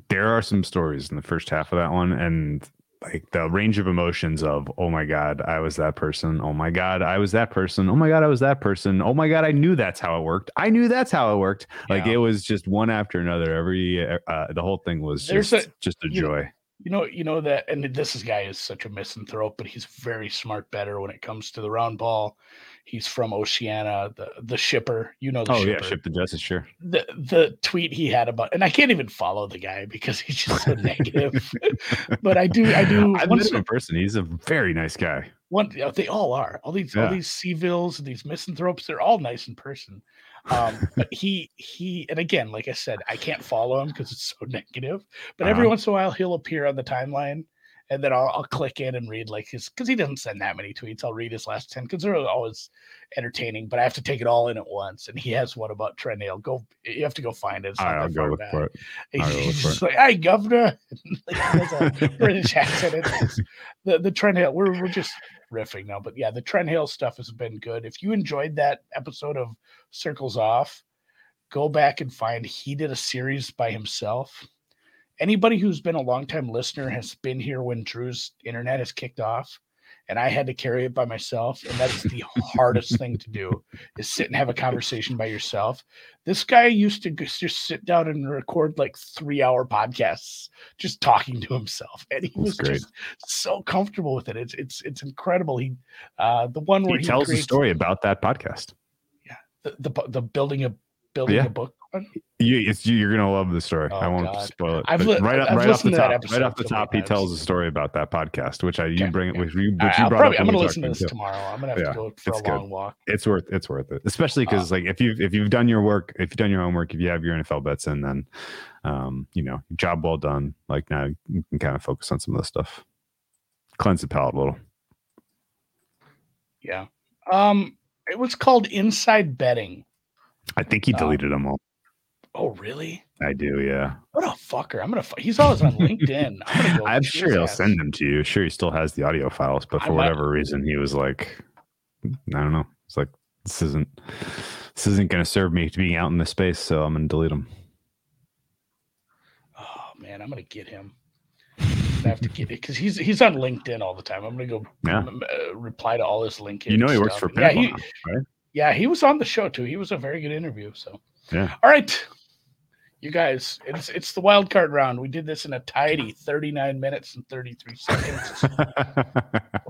There are some stories in the first half of that one and like the range of emotions of oh my god i was that person. Oh my god i was that person. Oh my god i was that person. Oh my god i knew that's how it worked. I knew that's how it worked. Like it was just one after another. Every uh, the whole thing was just a- just a you know, joy. You know, you know that, and this guy is such a misanthrope, but he's very smart better when it comes to the round ball. He's from Oceana, the the shipper. You know the oh shipper. yeah ship the justice sure the the tweet he had about, and I can't even follow the guy because he's just so *laughs* negative. but I do, I do. *laughs* once met him in person he's a very nice guy one they all are all these all these Seavilles and these misanthropes they're all nice in person um but *laughs* he he and again like i said i can't follow him because it's so negative but every Uh-huh. once in a while he'll appear on the timeline and then I'll, I'll click in and read like his because he doesn't send that many tweets i'll read his last 10 because they're always entertaining but i have to take it all in at once and he has one about Trent Hill. go you have to go find it it's i'll go look back. for it He's, I'll go look for just like, "Hey, governor," *laughs* like, he has a British accent. It's the the Trent Hill. We're we're just riffing now, but yeah, the Trent Hill stuff has been good. If you enjoyed that episode of Circles Off, go back and find. He did a series by himself. Anybody who's been a longtime listener has been here when Drew's internet has kicked off, and I had to carry it by myself, and that is the *laughs* hardest thing to do is sit and have a conversation by yourself. This guy used to just sit down and record like three hour podcasts, just talking to himself, and he was great. just so comfortable with it. It's it's it's incredible. He, uh, the one where he he, tells the creates story about that podcast the, the the building a building Yeah. a book You, you're gonna love the story. Oh, I won't God. spoil it. I've li- right, I've right off the listened to that top, right off the top, he times. tells a story about that podcast, which I you Okay, bring it, which you, which I- you brought probably, up. I'm gonna listen to this too. tomorrow. I'm gonna have Yeah, to go for it's a good. long walk. It's worth it's worth it, especially because like if you if you've done your work, if you've done your homework, if you have your NFL bets in, then um you know job well done. Like now you can kind of focus on some of this stuff, cleanse the palate a little. Yeah. Um, it was called Inside Betting. I think he Um, deleted them all. Oh, really? I do, yeah. What a fucker! I'm gonna. fu- He's always on LinkedIn. I'm go. *laughs* I'm sure he'll ass. send them to you. Sure, he still has the audio files, but for whatever reason, he was like, I don't know. It's like this isn't this isn't going to serve me to being out in this space, so I'm going to delete them. Oh man, I'm gonna get him. I have to get it because he's he's on LinkedIn all the time. I'm gonna go Yeah. uh, reply to all his LinkedIn. You know he works stuff. for yeah, he, now, right? yeah, he was on the show too. He was a very good interview. So Yeah. all right, you guys, it's it's the wild card round. We did this in a tidy 39 minutes and 33 seconds.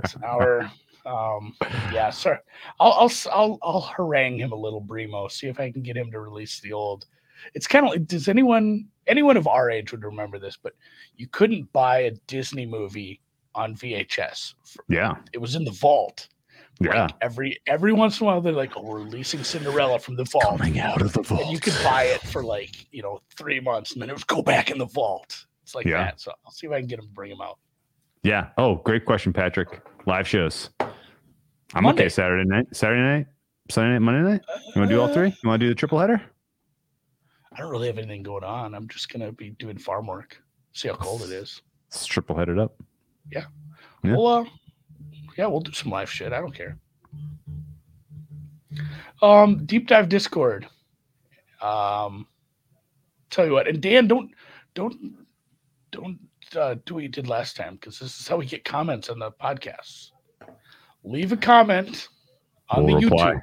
It's an hour. Um, yeah, sir. I'll, I'll I'll I'll harangue him a little, Bremo. See if I can get him to release the old. It's kind of like does anyone anyone of our age would remember this, but you couldn't buy a Disney movie on VHS. For- yeah, It was in the vault. Yeah. Like every every once in a while, they're like, "Oh, we're releasing Cinderella from the vault." Coming out of the vault. and you could buy it for like you know three months, and then it would go back in the vault. It's like Yeah. that. So I'll see if I can get to bring him out. Yeah. Oh, great question, Patrick. Live shows. I'm Monday. okay. Saturday night, Saturday night, Sunday night, Monday night. You want to do all three? You want to do the triple header? I don't really have anything going on. I'm just gonna be doing farm work. See how cold it is. Let's triple headed up. Yeah. Well, uh, yeah, we'll do some live shit. I don't care. Um, deep dive Discord. Um, tell you what, and Dan, don't, don't, don't uh, do what you did last time because this is how we get comments on the podcasts. Leave a comment on We'll the reply. YouTube,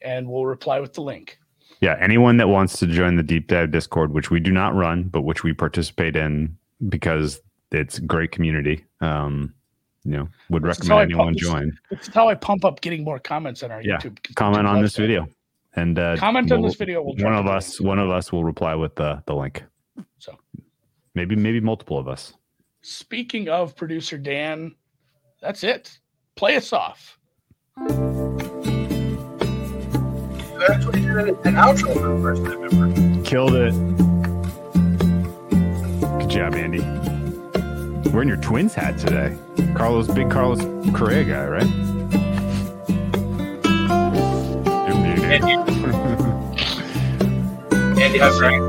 and we'll reply with the link. Yeah, anyone that wants to join the deep dive Discord, which we do not run, but which we participate in because it's a great community. Um, you know, would This recommend anyone pu- join. It's how I pump up getting more comments on our Yeah, YouTube. 'cause Comment YouTube on loves this video, and uh, Comment on we'll- this video. We'll one of us, link. one of us will reply with the the link. So. maybe maybe multiple of us. Speaking of producer Dan, that's it. Play us off. Actually did an an outro for the first time ever. Killed it. Good job, Andy. Wearing your twins hat today. Carlos, big Carlos Correa guy, right? You're muted. Andy, Andy, I'm very